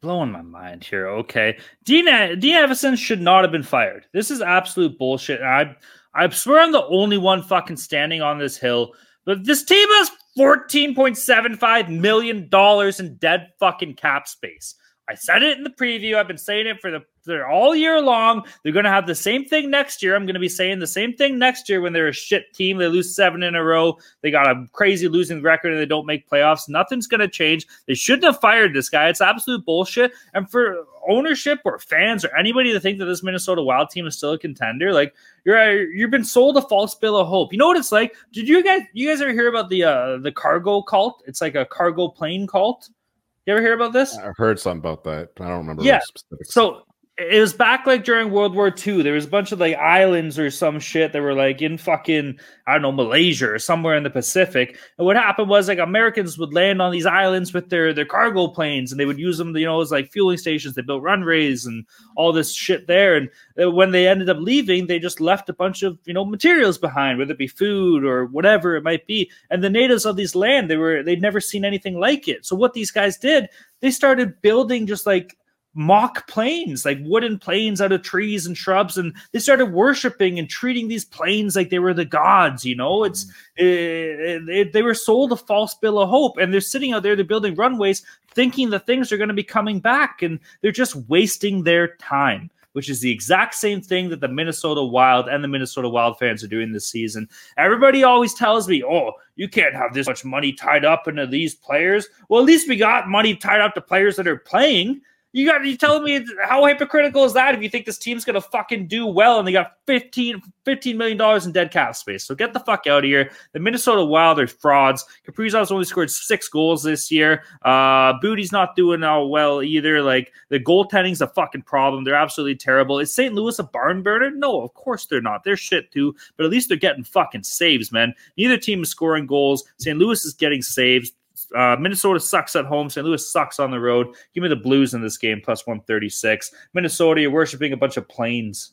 blowing my mind here. Okay, Dean Dean Evason should not have been fired. This is absolute bullshit. I I swear I'm the only one fucking standing on this hill. But this team has fourteen point seven five million dollars in dead fucking cap space. I said it in the preview. I've been saying it for the for all year long. They're going to have the same thing next year. I'm going to be saying the same thing next year when they're a shit team. They lose seven in a row. They got a crazy losing record and they don't make playoffs. Nothing's going to change. They shouldn't have fired this guy. It's absolute bullshit. And for ownership or fans or anybody to think that this Minnesota Wild team is still a contender, like you're you've been sold a false bill of hope. You know what it's like? Did you guys you guys ever hear about the uh the cargo cult? It's like a cargo plane cult. You ever hear about this? I heard something about that, but I don't remember. Yeah, the specifics. So it was back like during World War II. There was a bunch of like islands or some shit that were like in fucking I don't know Malaysia or somewhere in the Pacific. And what happened was like Americans would land on these islands with their their cargo planes, and they would use them, you know, as like fueling stations. They built runways and all this shit there. And uh, when they ended up leaving, they just left a bunch of you know materials behind, whether it be food or whatever it might be. And the natives of these land, they were they'd never seen anything like it. So what these guys did, they started building just like mock planes, like wooden planes out of trees and shrubs, and they started worshiping and treating these planes like they were the gods. You know, it's it, it, it, they were sold a false bill of hope, and they're sitting out there, they're building runways, thinking the things are going to be coming back, and they're just wasting their time. Which is the exact same thing that the Minnesota Wild and the Minnesota Wild fans are doing this season. Everybody always tells me, oh, you can't have this much money tied up into these players. Well, at least we got money tied up to players that are playing. You got you telling me how hypocritical is that if you think this team's gonna fucking do well and they got 15, 15 million dollars in dead cap space? So get the fuck out of here. The Minnesota Wild are frauds. Kaprizov's only scored six goals this year. Uh Boldy's not doing all well either. Like the goaltending's a fucking problem. They're absolutely terrible. Is St. Louis a barn burner? No, of course they're not. They're shit too, but at least they're getting fucking saves, man. Neither team is scoring goals. St. Louis is getting saves. Uh, Minnesota sucks at home. St. Louis sucks on the road. Give me the Blues in this game, plus 136. Minnesota, you're worshiping a bunch of planes.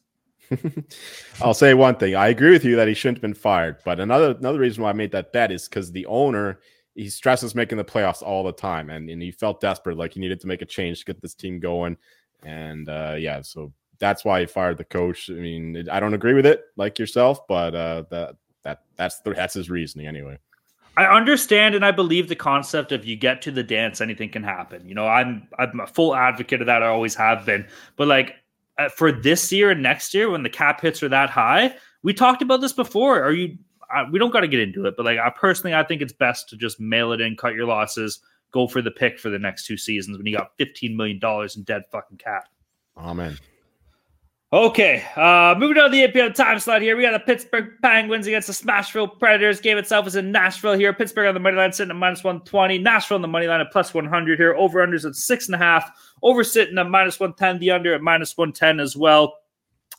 I'll say one thing. I agree with you that he shouldn't have been fired. But another another reason why I made that bet is because the owner he stresses making the playoffs all the time, and, and he felt desperate, like he needed to make a change to get this team going. And uh, yeah, so that's why he fired the coach. I mean, I don't agree with it, like yourself, but uh, that that that's the, that's his reasoning anyway. I understand and I believe the concept of you get to the dance, anything can happen. You know, I'm I'm a full advocate of that. I always have been. But like uh, for this year and next year, when the cap hits are that high, we talked about this before. Are you? Uh, we don't got to get into it, but like I personally, I think it's best to just mail it in, cut your losses, go for the pick for the next two seasons when you got fifteen million dollars in dead fucking cap. Amen. Okay, uh, moving on to the APL time slot here. We got the Pittsburgh Penguins against the Smashville Predators. Game itself is in Nashville here. Pittsburgh on the money line sitting at minus 120. Nashville on the money line at plus 100 here. Over unders at six and a half. Over sitting at minus 110. The under at minus 110 as well.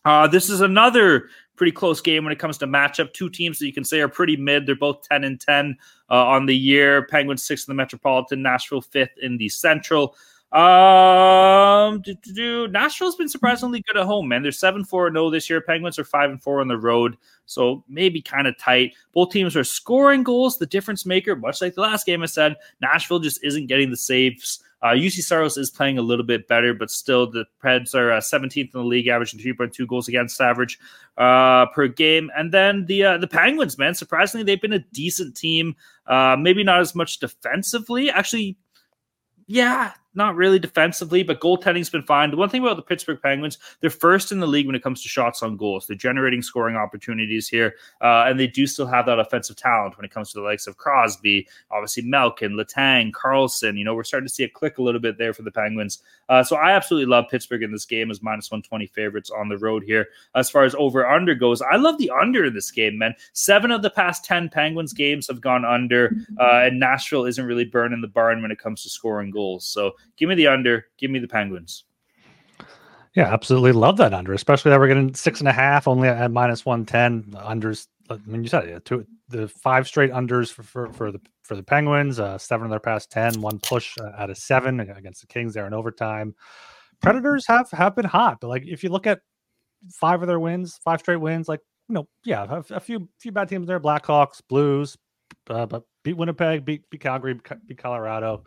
Uh, this is another pretty close game when it comes to matchup. Two teams that you can say are pretty mid. They're both 10 and 10 uh, on the year. Penguins sixth in the Metropolitan, Nashville fifth in the Central. Um, do, do. Nashville's been surprisingly good at home, man. They're seven four zero oh this year. Penguins are five and four on the road, so maybe kind of tight. Both teams are scoring goals. The difference maker, much like the last game, I said, Nashville just isn't getting the saves. Uh, Juuse Saros is playing a little bit better, but still the Preds are uh, 17th in the league, averaging 3.2 goals against average uh, per game. And then the uh, the Penguins, man, surprisingly, they've been a decent team. Uh, maybe not as much defensively. Actually, yeah, not really defensively, but goaltending's been fine. The one thing about the Pittsburgh Penguins, they're first in the league when it comes to shots on goals. They're generating scoring opportunities here, uh, and they do still have that offensive talent when it comes to the likes of Crosby, obviously Malkin, Letang, Karlsson. You know, we're starting to see a click a little bit there for the Penguins. Uh, so I absolutely love Pittsburgh in this game as minus 120 favorites on the road here. As far as over under goes, I love the under in this game, man. Seven of the past 10 Penguins games have gone under, uh, and Nashville isn't really burning the barn when it comes to scoring goals. So Give me the under. Give me the Penguins. Yeah, absolutely love that under, especially that we're getting six and a half only at minus one ten. Unders, I mean, you said it. Two, the five straight unders for, for, for the for the Penguins. Uh, seven of their past ten. One push uh, out of seven against the Kings there in overtime. Predators have have been hot, but like if you look at five of their wins, five straight wins, like you know, yeah, a, a few few bad teams there. Blackhawks, Blues, uh, but beat Winnipeg, beat beat Calgary, beat Colorado.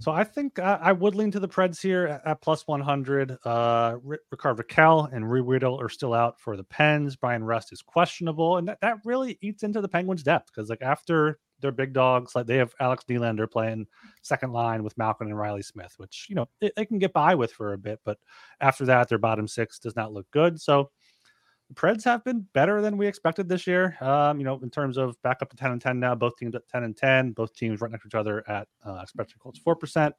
So I think uh, I would lean to the Preds here at, at plus 100. Uh, R- Rickard Rakell and Riedel are still out for the Pens. Bryan Rust is questionable, and that, that really eats into the Penguins' depth because like after their big dogs, like they have Alex Nylander playing second line with Malkin and Reilly Smith, which you know they, they can get by with for a bit, but after that, their bottom six does not look good. So Preds have been better than we expected this year. Um, you know, in terms of back up to 10 and 10 now, both teams at 10 and 10, both teams right next to each other at uh, expected goals 4%.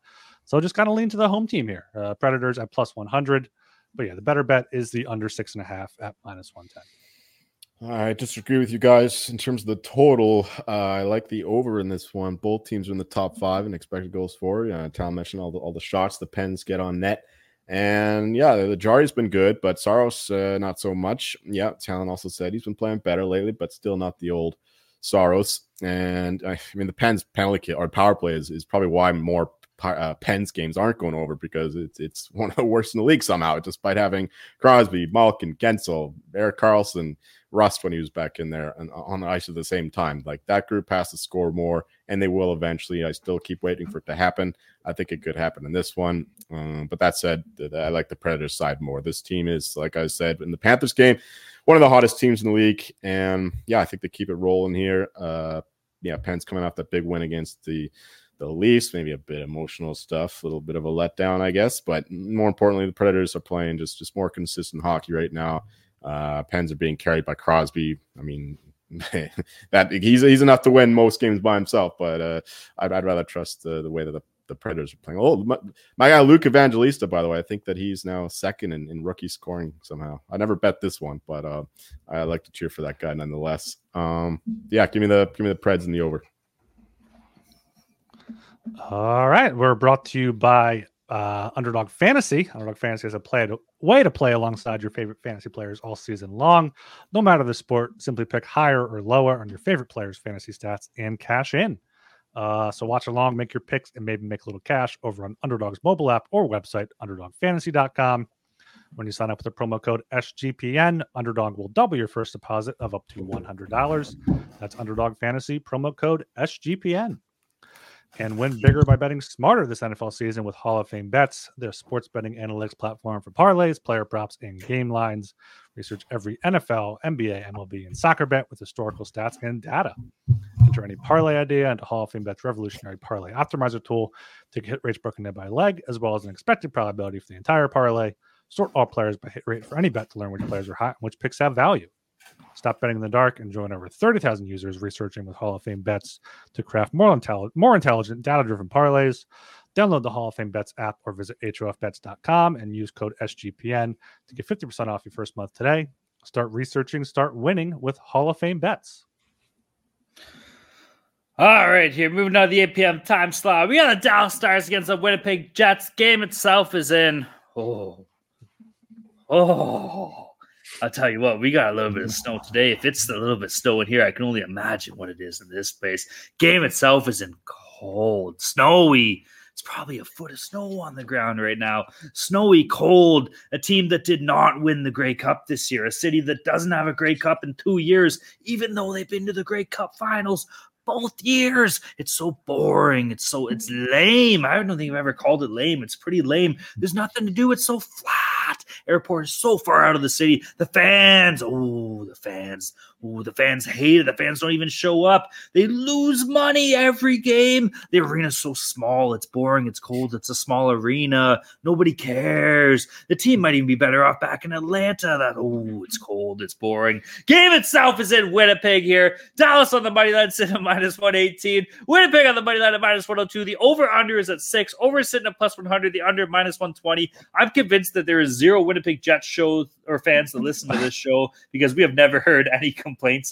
So just kind of lean to the home team here. Uh, Predators at plus 100. But yeah, the better bet is the under six and a half at minus 110. I disagree with you guys in terms of the total. Uh, I like the over in this one. Both teams are in the top five and expected goals for. Uh, Tal mentioned all the all the shots the Pens get on net And yeah, the Jarry's been good, but Saros uh, not so much. Yeah, Talon also said he's been playing better lately, but still not the old Saros. And I mean, the Pens penalty kill or power play is, is probably why more uh, Pens games aren't going over because it's it's one of the worst in the league somehow, despite having Crosby, Malkin, Guentzel, Erik Karlsson, Rust when he was back in there and on the ice at the same time. Like that group has to score more, and they will eventually. I still keep waiting for it to happen. I think it could happen in this one. Um, but that said, I like the Predators side more. This team is, like I said, in the Panthers game, one of the hottest teams in the league, and yeah, I think they keep it rolling here. Uh, yeah, Penn's coming off that big win against the the Leafs, maybe a bit emotional stuff, a little bit of a letdown, I guess. But more importantly, the Predators are playing just just more consistent hockey right now. Uh, Pens are being carried by Crosby. I mean, that he's he's enough to win most games by himself. But uh, I'd, I'd rather trust the, the way that the, the Predators are playing. Oh, my, my, guy Luke Evangelista, by the way, I think that he's now second in, in rookie scoring somehow. I never bet this one, but uh, I like to cheer for that guy nonetheless. Um, yeah, give me the give me the Preds and the over. All right, we're brought to you by uh, Underdog Fantasy. Underdog Fantasy is a play to, way to play alongside your favorite fantasy players all season long. No matter the sport, simply pick higher or lower on your favorite players' fantasy stats and cash in. Uh, so watch along, make your picks, and maybe make a little cash over on Underdog's mobile app or website, underdogfantasy.com. When you sign up with the promo code SGPN, Underdog will double your first deposit of up to $100. That's Underdog Fantasy, promo code SGPN and win bigger by betting smarter this NFL season with Hall of Fame Bets, their sports betting analytics platform for parlays, player props, and game lines. Research every NFL, NBA, MLB, and soccer bet with historical stats and data. Enter any parlay idea into Hall of Fame Bet's revolutionary parlay optimizer tool to get hit rates broken down by leg, as well as an expected probability for the entire parlay. Sort all players by hit rate for any bet to learn which players are hot and which picks have value. Stop betting in the dark and join over 30,000 users researching with Hall of Fame bets to craft more, intelli- more intelligent, data driven parlays. Download the Hall of Fame Bets app or visit HOFBets.com and use code SGPN to get 50% off your first month today. Start researching, start winning with Hall of Fame Bets. All right, here moving on to the 8 p.m. time slot. We got the Dallas Stars against the Winnipeg Jets. Game itself is in. Oh, oh, I'll tell you what, we got a little bit of mm-hmm. snow today. If it's a little bit snow in here, I can only imagine what it is in this place. Game itself is in cold, snowy. It's probably a foot of snow on the ground right now. Snowy, cold. A team that did not win the Grey Cup this year. A city that doesn't have a Grey Cup in two years, even though they've been to the Grey Cup finals both years. It's so boring. It's so it's mm-hmm. lame. I don't think I've ever called it lame. It's pretty lame. There's nothing to do. It's so flat. Airport is so far out of the city. The fans, oh, the fans. Ooh, the fans hate it. The fans don't even show up. They lose money every game. The arena's so small. It's boring. It's cold. It's a small arena. Nobody cares. The team might even be better off back in Atlanta. That oh, it's cold. It's boring. Game itself is in Winnipeg here. Dallas on the money line sitting at minus 118. Winnipeg on the money line at minus 102. The over under is at six. Over sitting at plus 100. The under minus 120. I'm convinced that there is zero Winnipeg Jets shows or fans that listen to this show because we have never heard any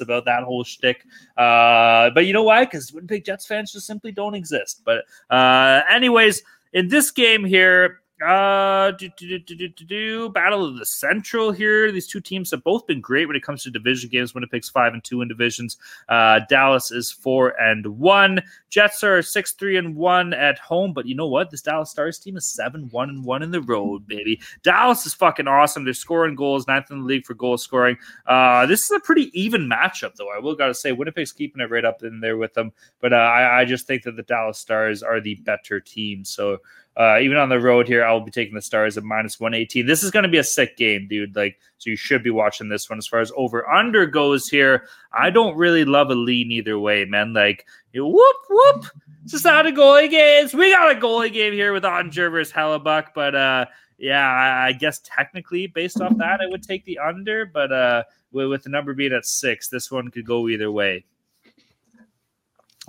about that whole shtick. Uh, but you know why? Because Winnipeg Jets fans just simply don't exist. But uh, anyways, in this game here, uh, do, do, do, do, Battle of the Central here. These two teams have both been great when it comes to division games. Winnipeg's five and two in divisions. Uh, Dallas is four and one. Jets are six three and one at home. But you know what? This Dallas Stars team is seven one and one in the road, baby. Dallas is fucking awesome. They're scoring goals, ninth in the league for goal scoring. Uh, this is a pretty even matchup, though. I will got to say, Winnipeg's keeping it right up in there with them. But uh, I, I just think that the Dallas Stars are the better team. So uh, even on the road here, I'll be taking the Stars at minus 118. This is going to be a sick game, dude. Like, so you should be watching this one. As far as over under goes here, I don't really love a lean either way, man. Like, whoop, whoop. It's just not a goalie game. We got a goalie game here with Oettinger versus Hellebuyck. But uh, yeah, I, I, guess technically based off that, I would take the under. But uh, with the number being at six, this one could go either way.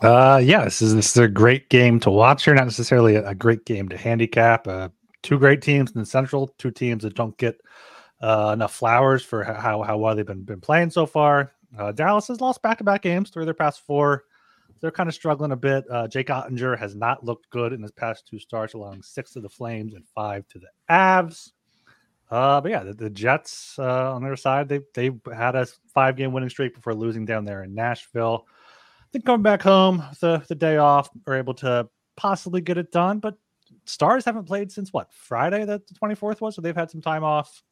Uh, yeah, this is this is a great game to watch here. Not necessarily a, a great game to handicap. Uh, two great teams in the Central, two teams that don't get uh, enough flowers for how how well they've been been playing so far. Uh, Dallas has lost back to back games, of their past four. they're kind of struggling a bit. Uh, Jake Oettinger has not looked good in his past two starts, allowing six to the Flames and five to the Avs. Uh, but yeah, the, the Jets uh, on their side, they they had a five game winning streak before losing down there in Nashville. I think coming back home the the day off, are able to possibly get it done. But Stars haven't played since what Friday the twenty fourth was, so they've had some time off.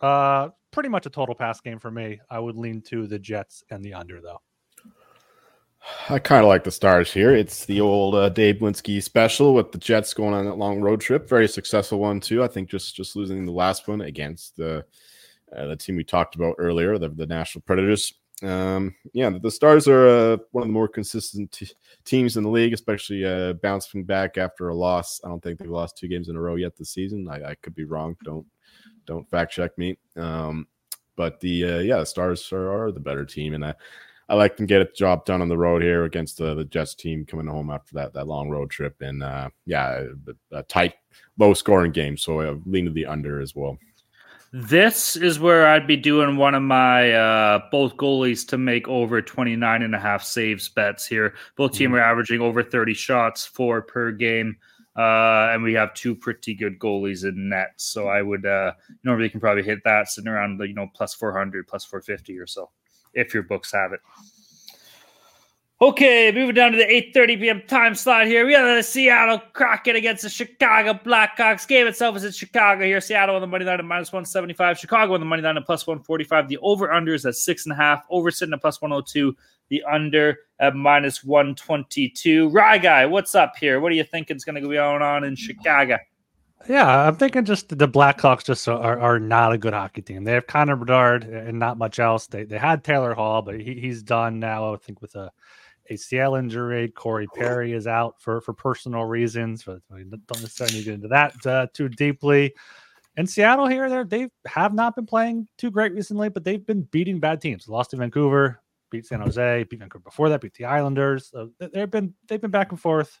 Uh, pretty much a total pass game for me. I would lean to the Jets and the under though. I kind of like the Stars here. It's the old uh, Dave Blinsky special with the Jets going on that long road trip. Very successful one too. I think just just losing the last one against the uh, the team we talked about earlier, the, the Nashville Predators. Um, yeah, the, Stars are uh, one of the more consistent t- teams in the league, especially uh, bouncing back after a loss. I don't think they've lost two games in a row yet this season. I, I could be wrong. Don't don't fact check me. Um, but the uh, yeah, the Stars are, are the better team, and I I like them get a job done on the road here against the, the Jets team coming home after that that long road trip, and uh, yeah, a, a tight, low scoring game. So I lean to the under as well. This is where I'd be doing one of my uh, both goalies to make over 29 and a half saves bets here. Both team mm-hmm. are averaging over 30 shots for per game. Uh, and we have two pretty good goalies in net. So I would uh, normally can probably hit that sitting around, you know, plus 400, plus 450 or so if your books have it. Okay, moving down to the 8:30 p.m. time slot here. We have the Seattle Kraken against the Chicago Blackhawks. Game itself is in Chicago here. Seattle on the money line at minus 175. Chicago on the money line at plus 145. The over under is at six and a half. Over sitting at plus 102. The under at minus 122. Rye guy, what's up here? What do you think is going to be going on in Chicago? Yeah, I'm thinking just the Blackhawks just are, are not a good hockey team. They have Connor Bedard and not much else. They they had Taylor Hall, but he, he's done now. I think with a ACL injury. Corey Perry is out for for personal reasons. But don't necessarily get into that uh, too deeply. In Seattle, here they they have not been playing too great recently, but they've been beating bad teams. Lost to Vancouver, beat San Jose, beat Vancouver before that, beat the Islanders. So they've been they've been back and forth.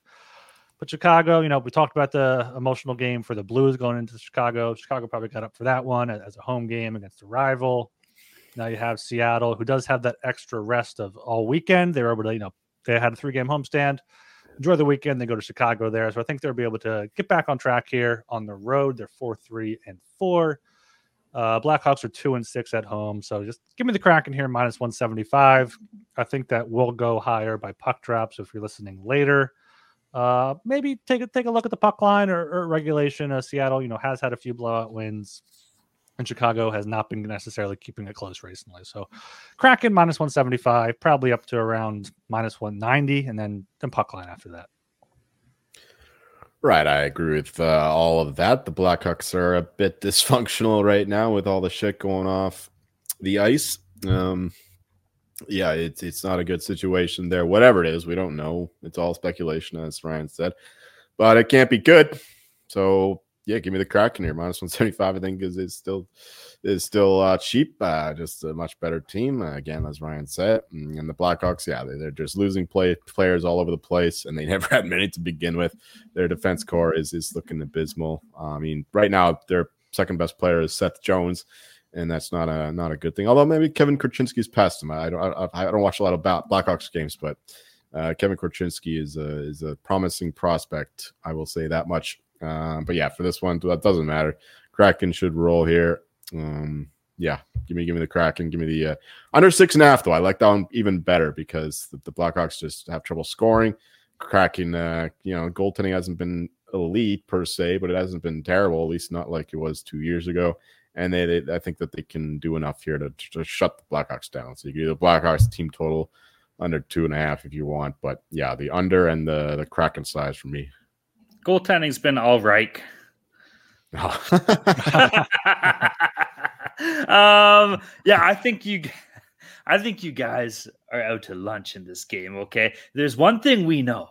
But Chicago, you know, we talked about the emotional game for the Blues going into Chicago. Chicago probably got up for that one as a home game against a rival. Now you have Seattle, who does have that extra rest of all weekend. They were able to, you know, they had a three game homestand. Enjoy the weekend. They go to Chicago there. So I think they'll be able to get back on track here on the road. They're four, three, and four. Uh, Blackhawks are two and six at home. So just give me the Kraken here, minus 175. I think that will go higher by puck drops if you're listening later. Uh, maybe take a take a look at the puck line or, or regulation. Uh, Seattle, you know, has had a few blowout wins, and Chicago has not been necessarily keeping it close recently. So, Kraken minus one seventy five, probably up to around minus one ninety, and then then puck line after that. Right, I agree with uh, all of that. The Blackhawks are a bit dysfunctional right now with all the shit going off the ice. Um, yeah, it's it's not a good situation there. Whatever it is, we don't know. It's all speculation, as Ryan said, but it can't be good. So yeah, give me the Kraken here. Minus one seventy five. I think is is still is still uh, cheap. Uh, just a much better team uh, again, as Ryan said. Mm, and the Blackhawks, yeah, they, are just losing play players all over the place, and they never had many to begin with. Their defense core is is looking abysmal. I mean, right now their second best player is Seth Jones and that's not a not a good thing. Although maybe Kevin Korchinski's past him. I don't I, I don't watch a lot of Blackhawks games, but uh, Kevin Korchinski is a is a promising prospect. I will say that much. Um, but yeah, for this one, that doesn't matter. Kraken should roll here. Um, yeah, give me give me the Kraken. Give me the uh, under six and a half though. I like that one even better because the, the Blackhawks just have trouble scoring. Kraken, uh, you know, goaltending hasn't been elite per se, but it hasn't been terrible. At least not like it was two years ago and they, they, I think that they can do enough here to, to shut the Blackhawks down. So you can do the Blackhawks team total under two and a half if you want, but yeah, the under and the the Kraken size for me. Goaltending's been all right. um, yeah, I think you, I think you guys are out to lunch in this game. Okay, there's one thing we know.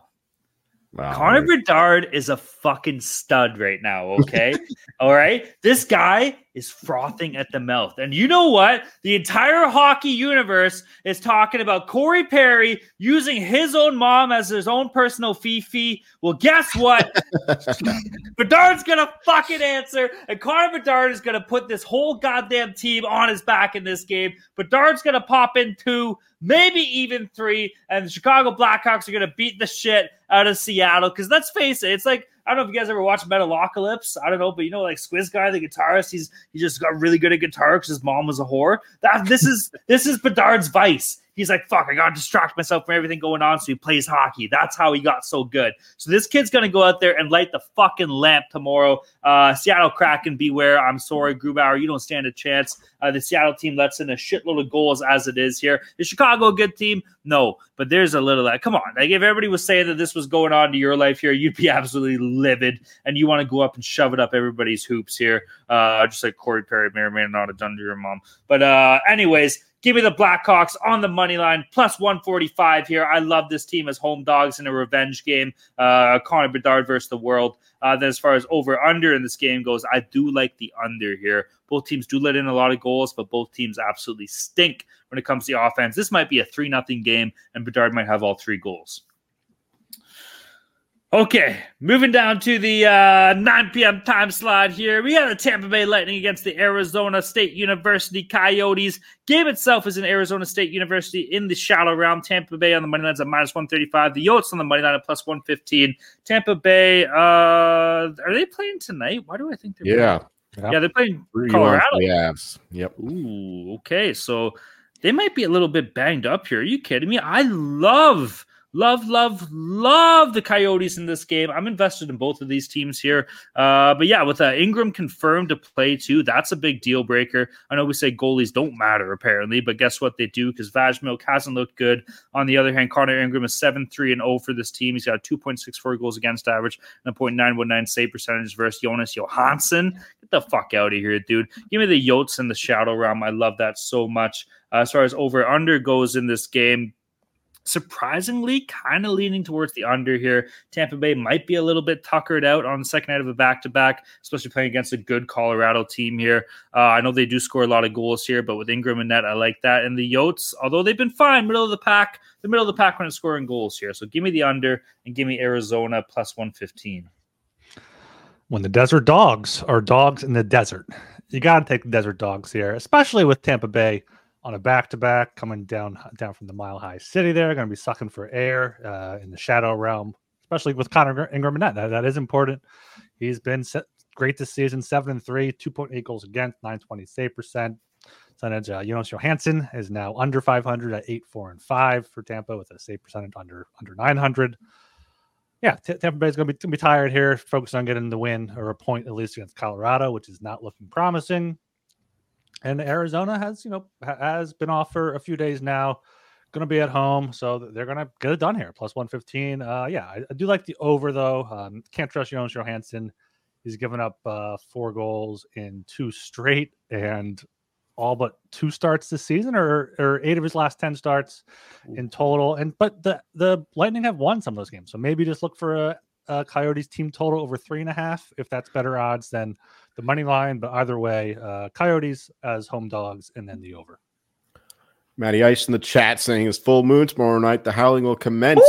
Wow, Connor Bedard is a fucking stud right now. Okay. All right. This guy is frothing at the mouth. And you know what? The entire hockey universe is talking about Corey Perry using his own mom as his own personal Fifi. Well, guess what? Bedard's gonna fucking answer, and Connor Bedard is gonna put this whole goddamn team on his back in this game. Bedard's gonna pop in two, maybe even three, and the Chicago Blackhawks are gonna beat the shit out of Seattle. Because let's face it, it's like I don't know if you guys ever watched Metalocalypse. I don't know, but you know, like Skwisgaar, the guitarist, he's he just got really good at guitar because his mom was a whore. That this is this is Bedard's vice. He's like, fuck, I gotta distract myself from everything going on. So he plays hockey. That's how he got so good. So this kid's gonna go out there and light the fucking lamp tomorrow. Uh, Seattle Kraken, beware. I'm sorry, Grubauer, you don't stand a chance. Uh, the Seattle team lets in a shitload of goals as it is here. Is Chicago a good team? No, but there's a little that. Come on, like if everybody was saying that this was going on to your life here, you'd be absolutely livid, and you want to go up and shove it up everybody's hoops here, uh, just like Corey Perry may or may not have done to your mom. But uh, anyways, Give me the Blackhawks on the money line, plus 145 here. I love this team as home dogs in a revenge game. Uh, Connor Bedard versus the world. Uh, then as far as over under in this game goes, I do like the under here. Both teams do let in a lot of goals, but both teams absolutely stink when it comes to offense. This might be a 3 nothing game, and Bedard might have all three goals. Okay, moving down to the uh, 9 p.m. time slot here. We have the Tampa Bay Lightning against the Arizona State University Coyotes. Game itself is in Arizona State University in the shallow round. Tampa Bay on the money lines at minus 135. The Yotes on the money line at plus 115. Tampa Bay, uh, are they playing tonight? Why do I think they're Yeah. playing? Yeah, they're playing Three Colorado. Avs. Yep. Ooh, okay. So they might be a little bit banged up here. Are you kidding me? I love, love, love, love the Coyotes in this game. I'm invested in both of these teams here. Uh, but yeah, with uh, Ingram confirmed to play too, that's a big deal breaker. I know we say goalies don't matter apparently, but guess what? They do because Vejmelka hasn't looked good. On the other hand, Connor Ingram is 7 3 and 0 for this team. He's got a 2.64 goals against average and a 0.919 save percentage versus Jonas Johansson. Get the fuck out of here, dude. Give me the Yotes in the shadow realm. I love that so much. Uh, as far as over under goes in this game, surprisingly kind of leaning towards the under here. Tampa Bay might be a little bit tuckered out on the second night of a back to back, especially playing against a good Colorado team here. Uh, I know they do score a lot of goals here, but with Ingram and net, I like that. And the Yotes, although they've been fine, middle of the pack, the middle of the pack when it's scoring goals here. So give me the under and give me Arizona plus 115. when the desert dogs are dogs in the desert. You got to take the desert dogs here, especially with Tampa Bay on a back to back coming down down from the Mile High City. There, going to be sucking for air uh, in the shadow realm, especially with Connor Ingram and that. That, that is important. He's been set, great this season, seven and three, two point eight goals against, nine twenty save percent. Percentage. Uh, Jonas Johansson is now under 500 at eight, four, and five for Tampa with a save percentage under under 900 yeah, T- Tampa Bay's going to be tired here, focused on getting the win or a point at least against Colorado, which is not looking promising. And Arizona has, you know, has been off for a few days now. Going to be at home, so they're going to get it done here. Plus one fifteen. Uh, yeah, I, I do like the over though. Um, can't trust Jonas Johansson. He's given up uh, four goals in two straight, and all but two starts this season, or or eight of his last ten starts in total. And but the the Lightning have won some of those games, so maybe just look for a, a Coyotes team total over three and a half if that's better odds than the money line. But either way, uh, Coyotes as home dogs, and then the over. Matty Ice in the chat saying it's full moon tomorrow night. The howling will commence.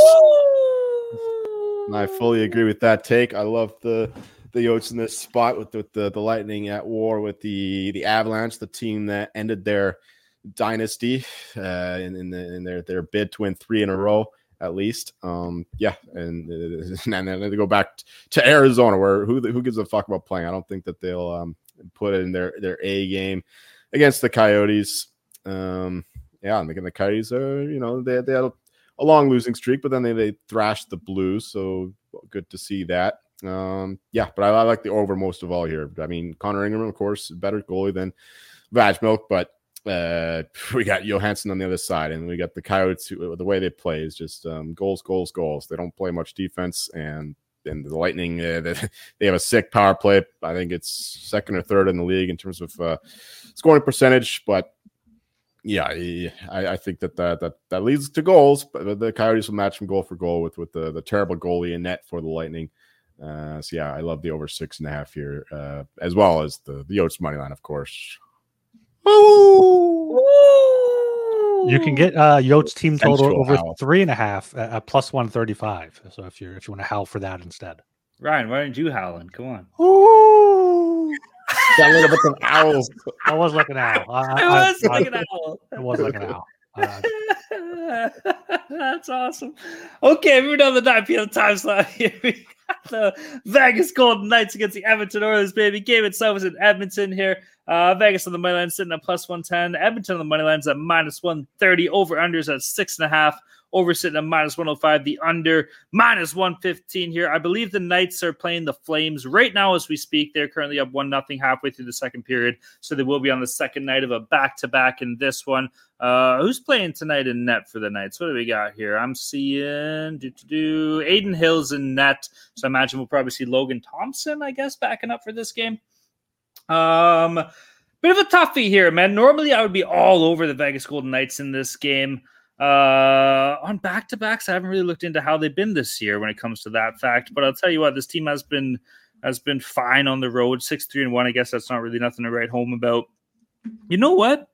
And I fully agree with that take. I love the the Yotes in this spot with, with the, the Lightning at war with the the Avalanche, the team that ended their dynasty uh, in, in, the, in their their bid to win three in a row at least. Um, yeah, and and then they go back to Arizona, where who who gives a fuck about playing? I don't think that they'll um, put in their their A game against the Coyotes. Um, yeah, and again, the Coyotes are you know they they had a, a long losing streak, but then they they thrashed the Blues, so good to see that. Um, yeah, but I, I like the over most of all here. I mean, Connor Ingram, of course, better goalie than Vejmelka, but uh, we got Johansson on the other side, and we got the Coyotes. Who, the way they play is just um, goals, goals, goals. They don't play much defense, and and the Lightning uh, they, have a sick power play. I think it's second or third in the league in terms of uh, scoring percentage, but yeah, I, I think that, that that that leads to goals. But the Coyotes will match from goal for goal with with the, the terrible goalie in net for the Lightning. Uh, so yeah, I love the over six and a half here, uh, as well as the the Yotes money line, of course. You can get uh, Yotes team total Central over howl. three and a half at, at plus one thirty five. So if you're if you want to howl for that instead. Ryan, why aren't you howling? Come on. That little bit of owls. I was like an owl. I, I I- was I- like an owl. It was like an owl. Uh, That's awesome. Okay, moving on the 9 p.m. time slot here. We got the Vegas Golden Knights against the Edmonton Oilers, baby. Game itself was in Edmonton here. Uh, Vegas on the money line sitting at plus 110. Edmonton on the money line's at minus 130. Over unders at six and a half. Over sitting at minus 105. The under minus 115 here. I believe the Knights are playing the Flames right now as we speak. They're currently up one nothing halfway through the second period. So they will be on the second night of a back to back in this one. Uh, who's playing tonight in net for the Knights? What do we got here? I'm seeing do, do, Adin Hill's in net. So I imagine we'll probably see Logan Thompson, I guess, backing up for this game. Um, bit of a toughie here, man. Normally I would be all over the Vegas Golden Knights in this game. Uh, on back to backs, I haven't really looked into how they've been this year when it comes to that fact. But I'll tell you what, this team has been has been fine on the road, six three and one. I guess that's not really nothing to write home about. You know what?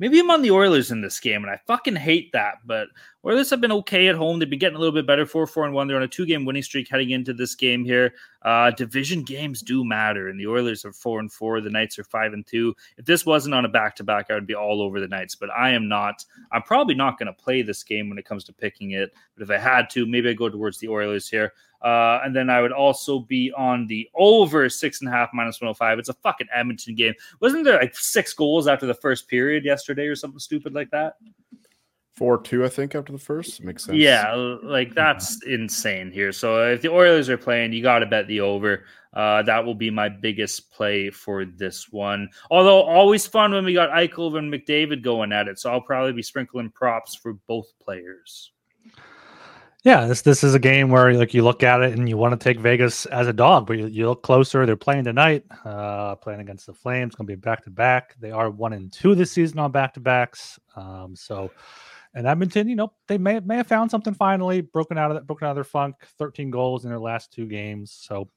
Maybe I'm on the Oilers in this game, and I fucking hate that. But Oilers have been okay at home. They've been getting a little bit better, four, four, and one. They're on a two-game winning streak heading into this game here. Uh, division games do matter, and the Oilers are four and four. The Knights are five and two. If this wasn't on a back-to-back, I would be all over the Knights, but I am not. I'm probably not going to play this game when it comes to picking it. But if I had to, maybe I go towards the Oilers here. Uh, and then I would also be on the over six and a half minus 105. It's a fucking Edmonton game. Wasn't there like six goals after the first period yesterday or something stupid like that? Four two, I think, after the first makes sense. Yeah, like that's insane here. So if the Oilers are playing, you got to bet the over. Uh, that will be my biggest play for this one. Although always fun when we got Eichel and McDavid going at it. So I'll probably be sprinkling props for both players. Yeah, this this is a game where like you look at it and you want to take Vegas as a dog, but you, you look closer. They're playing tonight, uh, playing against the Flames. Going to be back to back. They are one and two this season on back to backs. Um, so, and Edmonton, you know, they may may have found something finally, broken out of that, broken out of their funk. Thirteen goals in their last two games. So,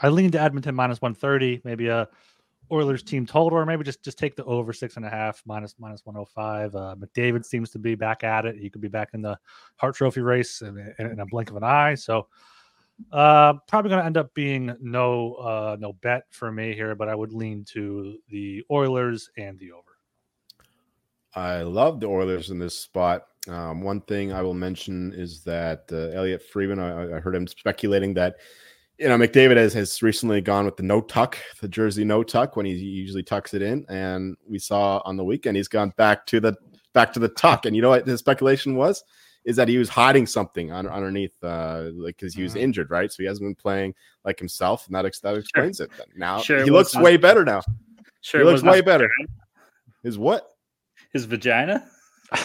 I lean to Edmonton minus one thirty, maybe a Oilers team total, or maybe just just take the over six and a half minus minus one hundred five. Uh, McDavid seems to be back at it. He could be back in the Hart Trophy race in, in, in a blink of an eye. So uh, probably going to end up being no uh, no bet for me here, but I would lean to the Oilers and the over. I love the Oilers in this spot. Um, one thing I will mention is that uh, Elliotte Friedman, I, I heard him speculating that you know McDavid has, has recently gone with the no tuck, the jersey no tuck when he usually tucks it in, and we saw on the weekend he's gone back to the back to the tuck. And you know what his speculation was? Is that he was hiding something on, underneath, uh, like because he was Mhm. injured, right? So he hasn't been playing like himself, and that ex- that explains it. Then. Now Sure, he looks way better now. Sure, He looks way better. His what? His vagina.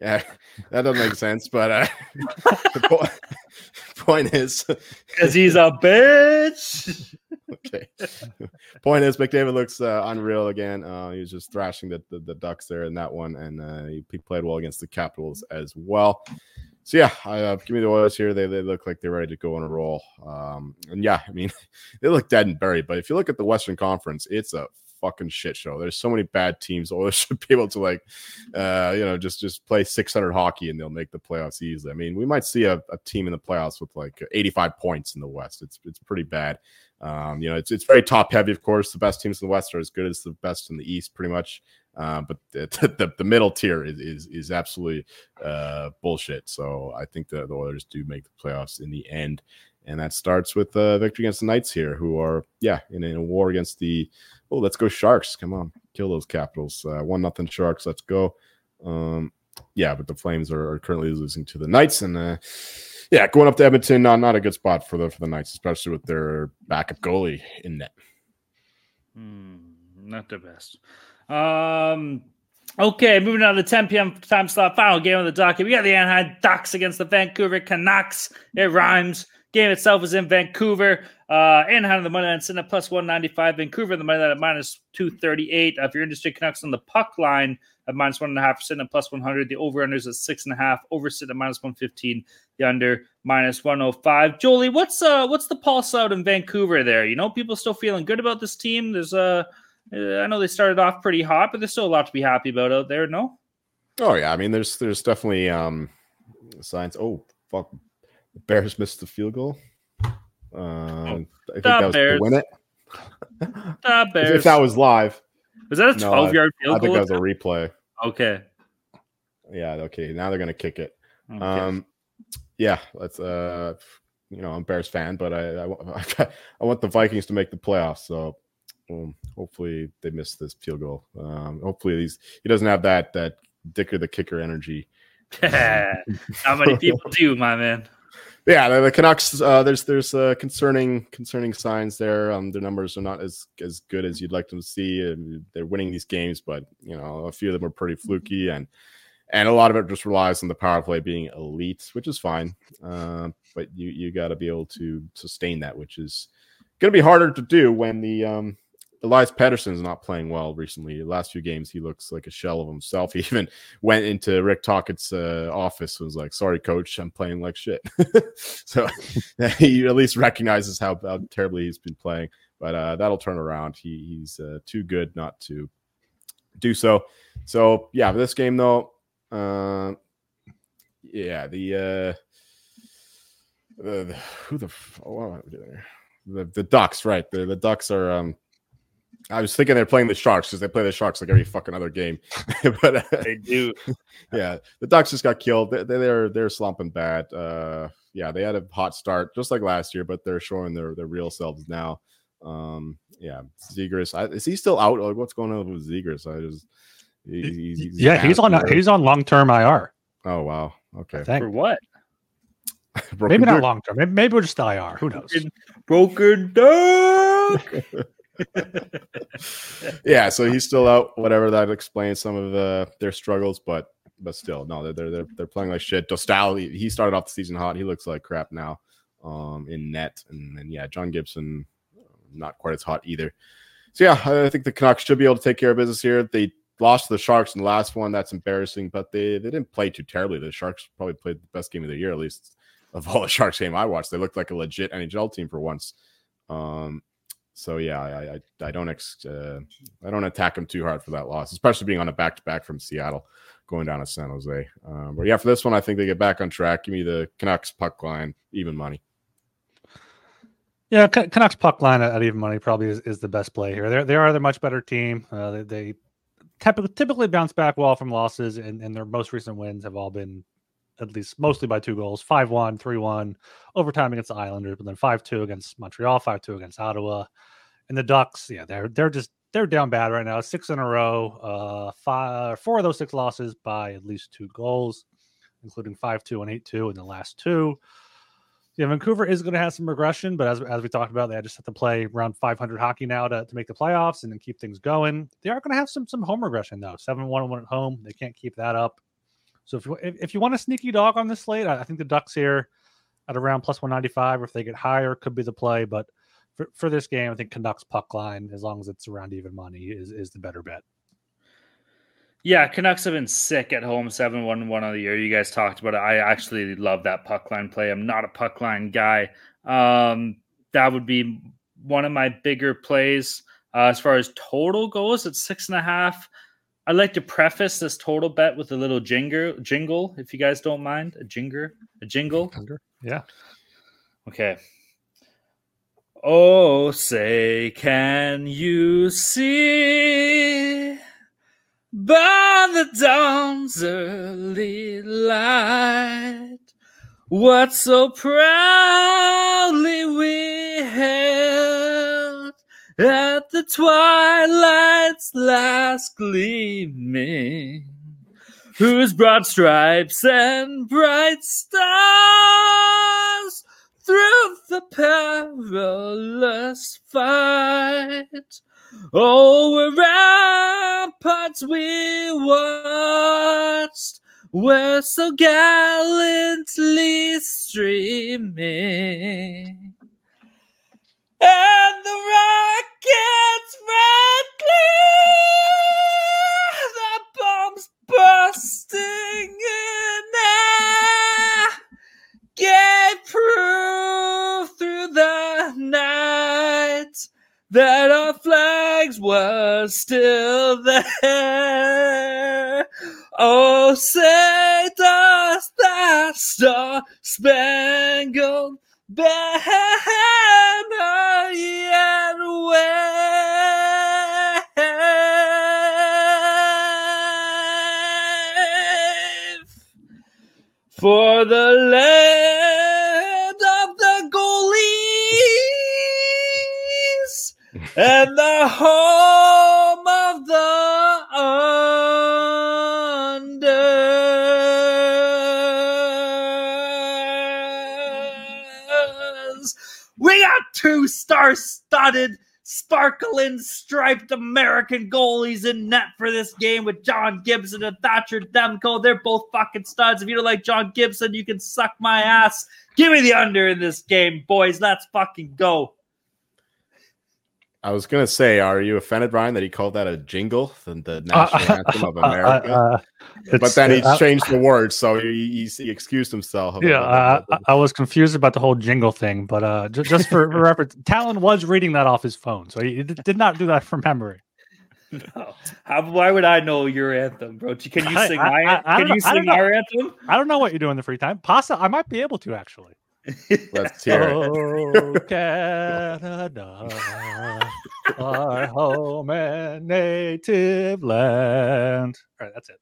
yeah, that doesn't make sense. But uh, the po- point is, Because he's a bitch. okay. point is, McDavid looks uh, unreal again. Uh, he was just thrashing the, the, the Ducks there in that one, and uh, he, he played well against the Capitals as well. So yeah, I, uh, give me the Oilers here. They, they look like they're ready to go on a roll. Um, and yeah, I mean, they look dead and buried. But if you look at the Western Conference, it's a fucking shit show. There's so many bad teams. Oilers should be able to like, uh, you know, just just play 600 hockey and they'll make the playoffs easily. I mean, we might see a, a team in the playoffs with like 85 points in the West. It's it's pretty bad. Um, you know, it's it's very top heavy. Of course, the best teams in the West are as good as the best in the East, pretty much. Uh, but the, the, the middle tier is is, is absolutely uh, bullshit. So I think that the Oilers do make the playoffs in the end, and that starts with a victory against the Knights here, who are yeah in, a war against the. Oh, let's go Sharks! Come on, kill those Capitals. Uh, one nothing Sharks. Let's go. Um, yeah, but the Flames are, are currently losing to the Knights, and uh, yeah, going up to Edmonton, not not a good spot for the for the Knights, especially with their backup goalie in net. Hmm, not the best. Um, okay, moving on to the 10 p.m. time slot, final game of the docket. We got the Anaheim Ducks against the Vancouver Canucks. It rhymes. Game itself is in Vancouver. Uh, Anaheim, the money line sitting at plus 195. Vancouver, the money line at minus 238. Uh, if you're interested, Canucks on the puck line, at minus one and a half percent and plus 100. The over unders at six and a half, over sit at minus 115, the under minus 105. Jolie, what's uh what's the pulse out in Vancouver there? You know, people still feeling good about this team. There's a uh, I know they started off pretty hot, but there's still a lot to be happy about out there. No. Oh yeah, I mean, there's there's definitely um signs. Oh fuck, Bears missed the field goal. Uh, I think that was Bears. to win it. The If- Bears. If that was live, was that a No, 12 yard field goal? I think that was a replay. okay. Yeah, okay. Now they're gonna kick it. Okay. Um, yeah, let's. Uh, you know, I'm a Bears fan, but I, I, I want the Vikings to make the playoffs. So, um, hopefully they miss this field goal. Um, hopefully he's he doesn't have that that Dicker the kicker energy. How many people do, my man? Yeah, the, the Canucks. Uh, there's there's uh, concerning concerning signs there. Um, their numbers are not as as good as you'd like them to see. And they're winning these games, but you know a few of them are pretty fluky, and and a lot of it just relies on the power play being elite, which is fine. Uh, but you you got to be able to sustain that, which is going to be harder to do when the um Elias Pettersson's not playing well recently. The last few games, he looks like a shell of himself. He even went into Rick Tocchet's uh, office and was like, "Sorry, coach, I'm playing like shit." so he at least recognizes how, how terribly he's been playing. But uh, that'll turn around. He, he's uh, too good not to do so. So yeah, this game though, uh, yeah, the uh, the, the who the oh, there? the the Ducks, right? The the Ducks are. um I was thinking they're playing the Sharks because they play the Sharks like every fucking other game, but uh, They do. yeah, the Ducks just got killed. They, they- they're they're slumping bad. Uh, yeah, they had a hot start just like last year, but they're showing their their real selves now. Um, yeah, Zegras, I, is he still out? Like, what's going on with Zegras? I just he- he's, he's yeah, he's on out. he's on long term IR. Oh wow, okay. For what? Maybe not long term. Maybe, maybe we're just IR. Who knows? Broken duck. yeah, so he's still out. Whatever that explains some of the their struggles, but but still, no, they're they're they're, playing like shit. Dostal, he, he started off the season hot. He looks like crap now, um, in net, and then yeah, John Gibson, not quite as hot either. So yeah, I think the Canucks should be able to take care of business here. They lost to the Sharks in the last one. That's embarrassing, but they they didn't play too terribly. The Sharks probably played the best game of the year, at least of all the Sharks game I watched. They looked like a legit NHL team for once. Um, so yeah, I I, I don't ex, uh, I don't attack them too hard for that loss, especially being on a back to back from Seattle, going down to San Jose. Um, but yeah, for this one, I think they get back on track. Give me the Canucks puck line, even money. Yeah, Can- Canucks puck line at, at even money probably is, is the best play here. They're they are the much better team. Uh, they, they typically typically bounce back well from losses, and, and their most recent wins have all been at least mostly by two goals 5 1, 3 1, overtime against the Islanders, but then 5 2 against Montreal, 5 2 against Ottawa. And the Ducks, yeah, they're they're just they're down bad right now. Six in a row. Uh, five, four of those six losses by at least two goals, including 5 2 and 8 2 in the last two. Yeah, Vancouver is going to have some regression, but as, as we talked about, they just have to play around 500 hockey now to, to make the playoffs and then keep things going. They are going to have some some home regression though. Seven one one at home, they can't keep that up. So if you if, you want a sneaky dog on this slate, I, think the Ducks here at around plus 195, or if they get higher, could be the play. But for, for this game, I think Canucks puck line, as long as it's around even money, is is the better bet. Yeah, Canucks have been sick at home, 7 1 1 of the year. You guys talked about it. I actually love that puck line play. I'm not a puck line guy. Um, that would be one of my bigger plays. Uh, as far as total goes, at six and a half. I'd like to preface this total bet with a little jinger, jingle, if you guys don't mind. A jinger, a jingle. Yeah. Okay. Oh, say, can you see by the dawn's early light what so proudly we held at the twilight's last gleaming? whose broad stripes and bright stars through the perilous fight oh, over ramparts we watched were so gallantly streaming and the rockets red the bombs bursting in air, get proof through the night that our flags were still there. Oh, say does that star spangled banner yet wave for the land of the goalies and the home two star-studded, sparkling, striped American goalies in net for this game with John Gibson and Thatcher Demko. They're both fucking studs. If you don't like John Gibson, you can suck my ass. Give me the under in this game, boys. Let's fucking go. I was gonna say, are you offended, Ryan, that he called that a jingle, the, the national anthem of America? Uh, but then he uh, changed the words, so he, he, he excused himself. Yeah, uh, I, I was confused about the whole jingle thing, but uh, just, just for reference, Talon was reading that off his phone, so he d- did not do that from memory. No. How, why would I know your anthem, bro? Can you sing I- my I- I Can don't you know- I don't sing know. our anthem? I don't know what you do in the free time. Pasta, I might be able to actually. Let's hear it. Oh, Canada, our home and native land. All right, that's it.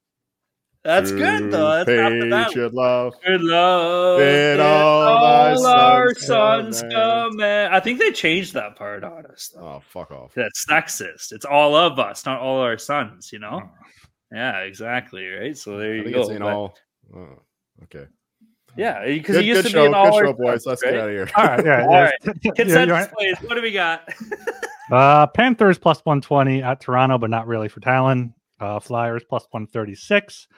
That's good though. That's half the battle. Patriot love. Good love. Did did all all thy our sons sons come come in. I think they changed that part on us. Though. Oh, fuck off. That's sexist. It's all of us, not all our sons. You know? Oh. Yeah, exactly. Right. So hmm. there I you think go. it's in But- all. Oh, okay. Yeah, because he used to show, be in all good our show, boys. sons, Let's right? get out of here. All right, yeah. All yeah. Yeah, Consensus right. plays. What do we got? Uh, Panthers plus 120 at Toronto, but not really for Talon. Uh, Flyers plus 136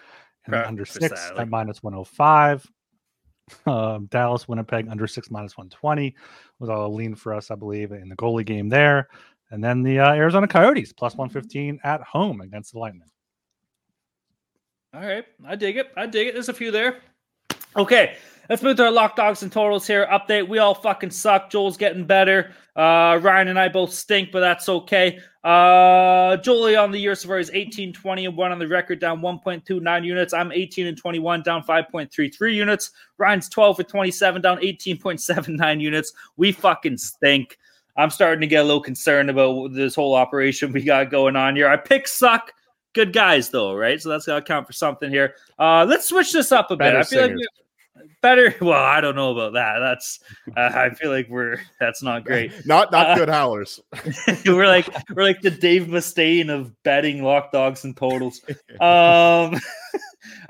and Right, under for six Sally. at minus 105. Um, Dallas, Winnipeg under six minus 120 was all a lean for us, I believe, in the goalie game there. And then the uh, Arizona Coyotes plus 115 at home against the Lightning. All right, I dig it. I dig it. There's a few there. Okay, let's move to our lock dogs and totals here. Update: We all fucking suck. Joel's getting better. Uh, Ryan and I both stink, but that's okay. Uh, Jolie on the year so far is 18, 20, and 1 on the record, down 1.29 units. I'm 18 and 21, down 5.33 units. Ryan's 12 for 27, down 18.79 units. We fucking stink. I'm starting to get a little concerned about this whole operation we got going on here. Our picks suck. Good guys, though, right? So that's got to count for something here. Uh, let's switch this up a Better bit. I feel like singers. we better. Well, I don't know about that. That's. Uh, I feel like we're. That's not great. Not not Uh, good howlers. we're like we're like the Dave Mustaine of betting lock dogs and totals. Um, all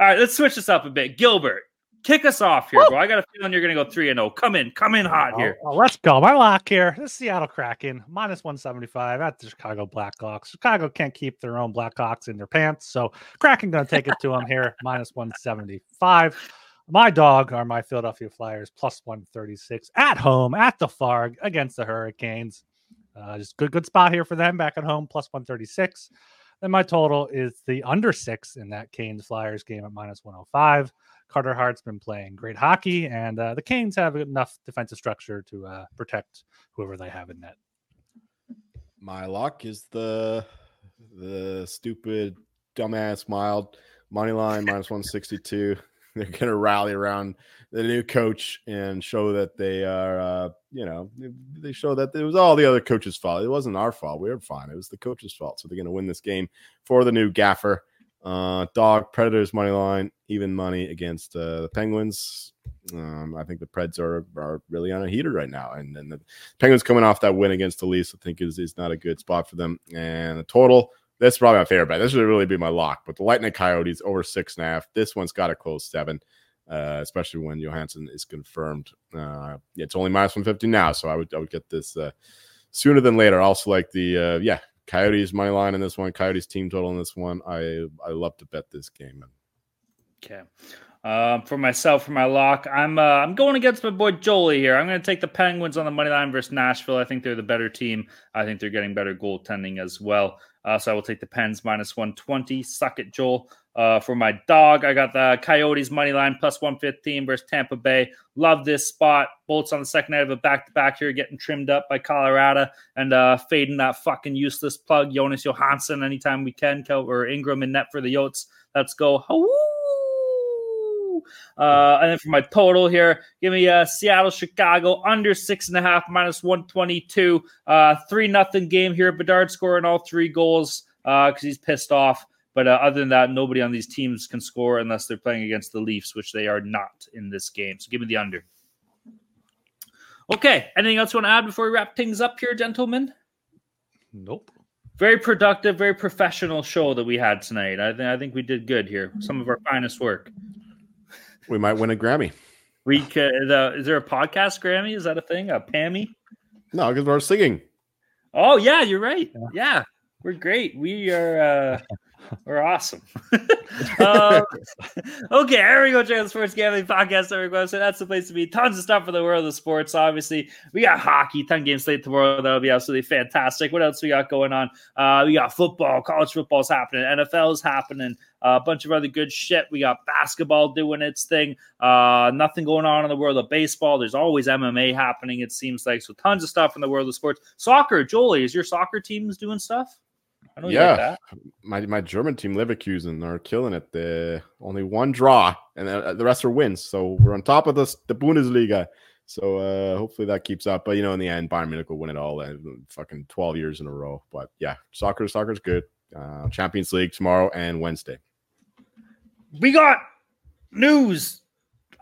right, let's switch this up a bit. Gilbert, kick us off here, bro. I got a feeling you're gonna go three and zero. Come in, come in hot here. Oh, oh, let's go. My lock here. The Seattle Kraken minus 175 at the Chicago Blackhawks. Chicago can't keep their own Blackhawks in their pants. So Kraken going to take it to them here minus 175. My dog are my Philadelphia Flyers plus 136 at home at the Farg against the Hurricanes. Uh, just good, good spot here for them back at home plus 136. Then my total is the under six in that Canes Flyers game at minus 105. Carter Hart's been playing great hockey, and uh, the Canes have enough defensive structure to uh, protect whoever they have in net. My luck is the the stupid dumbass Wild money line minus 162. They're gonna rally around the new coach and show that they are uh, you know, they show that it was all the other coach's fault. It wasn't our fault. We were fine. It was the coach's fault. So they're gonna win this game for the new gaffer. Uh dog Predators money line, even money against uh, the Penguins. Um, I think the Preds are are really on a heater right now, and then the Penguins coming off that win against the Leafs, I think is is not a good spot for them. And the total, that's probably my favorite bet. This would really be my lock, but the Lightning Coyotes over six and a half. This one's got to close seven, uh, especially when Johansson is confirmed. Uh, it's only minus one fifty now, so I would I would get this uh, sooner than later. Also like the uh, yeah Coyotes money line in this one, Coyotes team total in this one. I I love to bet this game. Okay. Um, for myself, for my lock, I'm uh, I'm going against my boy Jolie here. I'm going to take the Penguins on the money line versus Nashville. I think they're the better team. I think they're getting better goaltending as well. Uh, so I will take the Pens minus 120. Suck it, Joel. Uh, for my dog, I got the Coyotes money line plus 115 versus Tampa Bay. Love this spot. Bolts on the second night of a back to back here, getting trimmed up by Colorado and uh, fading that fucking useless plug, Jonas Johansson, anytime we can. Or Ingram in net for the Yotes. Let's go. Uh, and then for my total here, give me uh, Seattle, Chicago under six and a half, minus 122. Uh, three nothing game here. Bedard scoring all three goals because uh, he's pissed off. But uh, other than that, nobody on these teams can score unless they're playing against the Leafs, which they are not in this game. So give me the under. Okay. Anything else you want to add before we wrap things up here, gentlemen? Nope. Very productive, very professional show that we had tonight. I, th- I think we did good here. Some of our finest work. We might win a Grammy. We could, is there a podcast Grammy? Is that a thing? A Pammy? No, because we're singing. Oh yeah, you're right. Yeah, we're great. We are uh, we're awesome. uh, okay, here we go. Check out the Sports Gambling Podcast everyone. So that's the place to be. Tons of stuff for the world of sports. Obviously, we got hockey, ten games late tomorrow. That'll be absolutely fantastic. What else we got going on? Uh, we got football, college football's happening, NFL is happening. A bunch of other good shit. We got basketball doing its thing. Uh, nothing going on in the world of baseball. There's always MMA happening. It seems like so. Tons of stuff in the world of sports. Soccer, Jolie, is your soccer teams doing stuff? yeah, like my my German team Leverkusen are killing it. The only one draw, and uh, the rest are wins. So we're on top of the the Bundesliga. So uh, hopefully that keeps up. But you know, in the end, Bayern Munich will win it all. Uh, fucking twelve years in a row. But yeah, soccer soccer's good. Uh, Champions League tomorrow and Wednesday. We got news.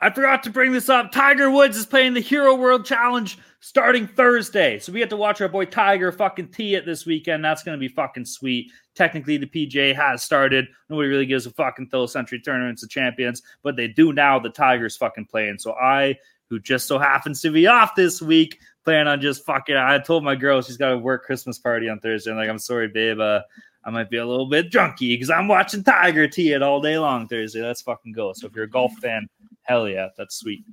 I forgot to bring this up. Tiger Woods is playing the Hero World Challenge starting Thursday. So we have to watch our boy Tiger fucking tee it this weekend. That's going to be fucking sweet. Technically, the PGA has started. Nobody really gives a fucking until Sentry Tournaments of Champions, but they do now. The Tigers fucking playing. So I, who just so happens to be off this week, plan on just fucking. I told my girl she's got to work Christmas party on Thursday. I'm like, I'm sorry, babe. Uh, I might be a little bit drunky because I'm watching Tiger tee it all day long Thursday. Let's fucking go. So if you're a golf fan, hell yeah, that's sweet.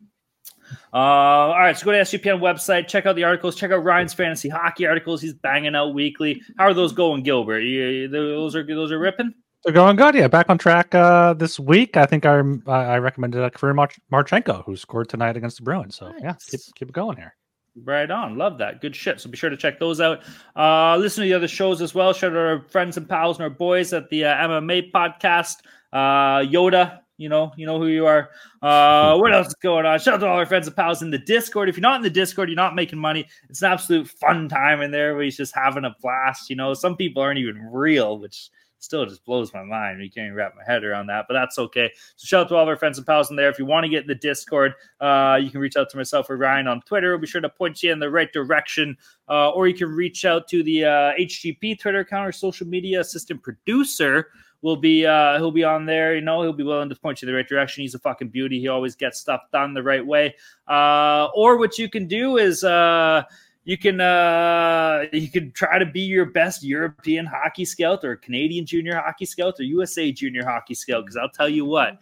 Uh, all right, so go to SGPN website, check out the articles, check out Ryan's fantasy hockey articles. He's banging out weekly. How are those going, Gilbert? You, those are those are ripping. They're going good. Yeah, back on track uh, this week. I think I I recommended uh, Kirill Mar- Marchenko, who scored tonight against the Bruins. So nice. yeah, keep keep it going here. Right on. Love that. Good shit. So be sure to check those out. Uh, listen to the other shows as well. Shout out our friends and pals and our boys at the uh, MMA podcast. Uh, Yoda, you know, you know who you are. Uh, what else is going on? Shout out to all our friends and pals in the Discord. If you're not in the Discord, you're not making money. It's an absolute fun time in there where he's just having a blast. You know, some people aren't even real, which still just blows my mind. You can't even wrap my head around that, but that's okay. So shout out to all of our friends and pals in there. If you want to get in the Discord, uh, you can reach out to myself or Ryan on Twitter. We'll be sure to point you in the right direction. Uh, or you can reach out to the uh, HGP Twitter account or social media assistant producer will be uh he'll be on there you know he'll be willing to point you in the right direction he's a fucking beauty he always gets stuff done the right way uh or what you can do is uh you can uh you can try to be your best European hockey scout or Canadian junior hockey scout or USA junior hockey scout because I'll tell you what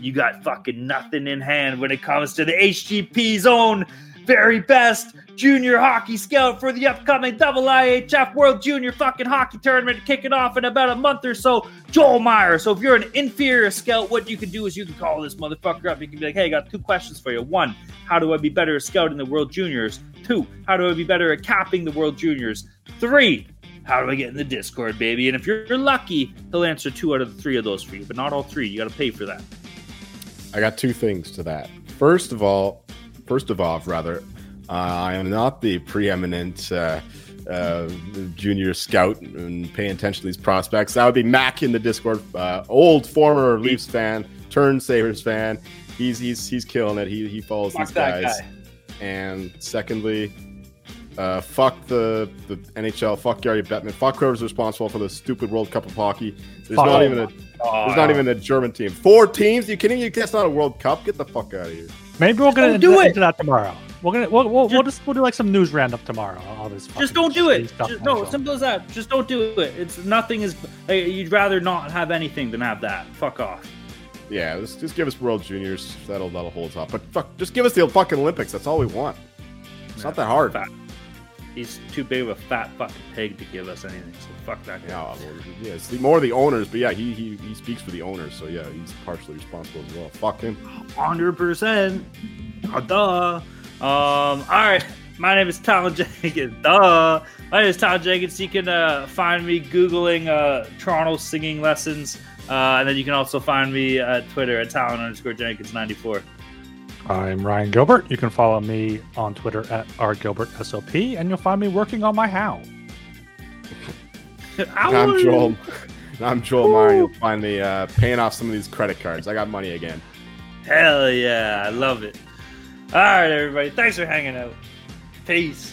you got fucking nothing in hand when it comes to the HGP own very best junior hockey scout for the upcoming double IHF World Junior fucking hockey tournament kicking off in about a month or so, Joel Meyer. So if you're an inferior scout, what you can do is you can call this motherfucker up. You can be like, hey, I got two questions for you. One, how do I be better at scouting the World Juniors? Two, how do I be better at capping the World Juniors? Three, how do I get in the Discord, baby? And if you're lucky, he'll answer two out of the three of those for you, but not all three. You got to pay for that. I got two things to that. First of all, first of all, rather, uh, I am not the preeminent uh, uh, junior scout and paying attention to these prospects. That would be Mac in the Discord, uh, old former Leafs fan, turned Sabres fan. He's he's he's killing it. He he follows Fuck these guys. Guy. And secondly, uh, fuck the, the NHL. Fuck Gary Bettman. Fuck whoever's responsible for the stupid World Cup of hockey. There's not even a there's not even a German team. Four teams. You kidding? You? That's not a World Cup. Get the fuck out of here. Maybe we're gonna do it. into that tomorrow. We're gonna we'll, we'll, just, we'll just we'll do like some news roundup tomorrow. All this just don't do it. Just, no, simple as that. Just don't do it. It's nothing is. You'd rather not have anything than have that. Fuck off. Yeah, just, just give us World Juniors. That'll that'll hold us up. But fuck, just give us the fucking Olympics. That's all we want. It's not that hard. Fat. He's too big of a fat fucking pig to give us anything. So fuck that guy. Yeah, well, yeah, it's the, more the owners, but yeah, he, he he speaks for the owners, so yeah, he's partially responsible as well. Fuck him. Hundred percent. Duh. Um. All right. My name is Tom Jenkins. Duh. My name is Tom Jenkins. You can uh, find me googling uh, Toronto singing lessons, uh, and then you can also find me at Twitter at Talon underscore Jenkins ninety four. I'm Ryan Gilbert. You can follow me on Twitter at rgilbertsop, and you'll find me working on my how. I'm Joel. I'm Joel Meyer. You'll find me uh, paying off some of these credit cards. I got money again. Hell yeah, I love it. All right, everybody. Thanks for hanging out. Peace.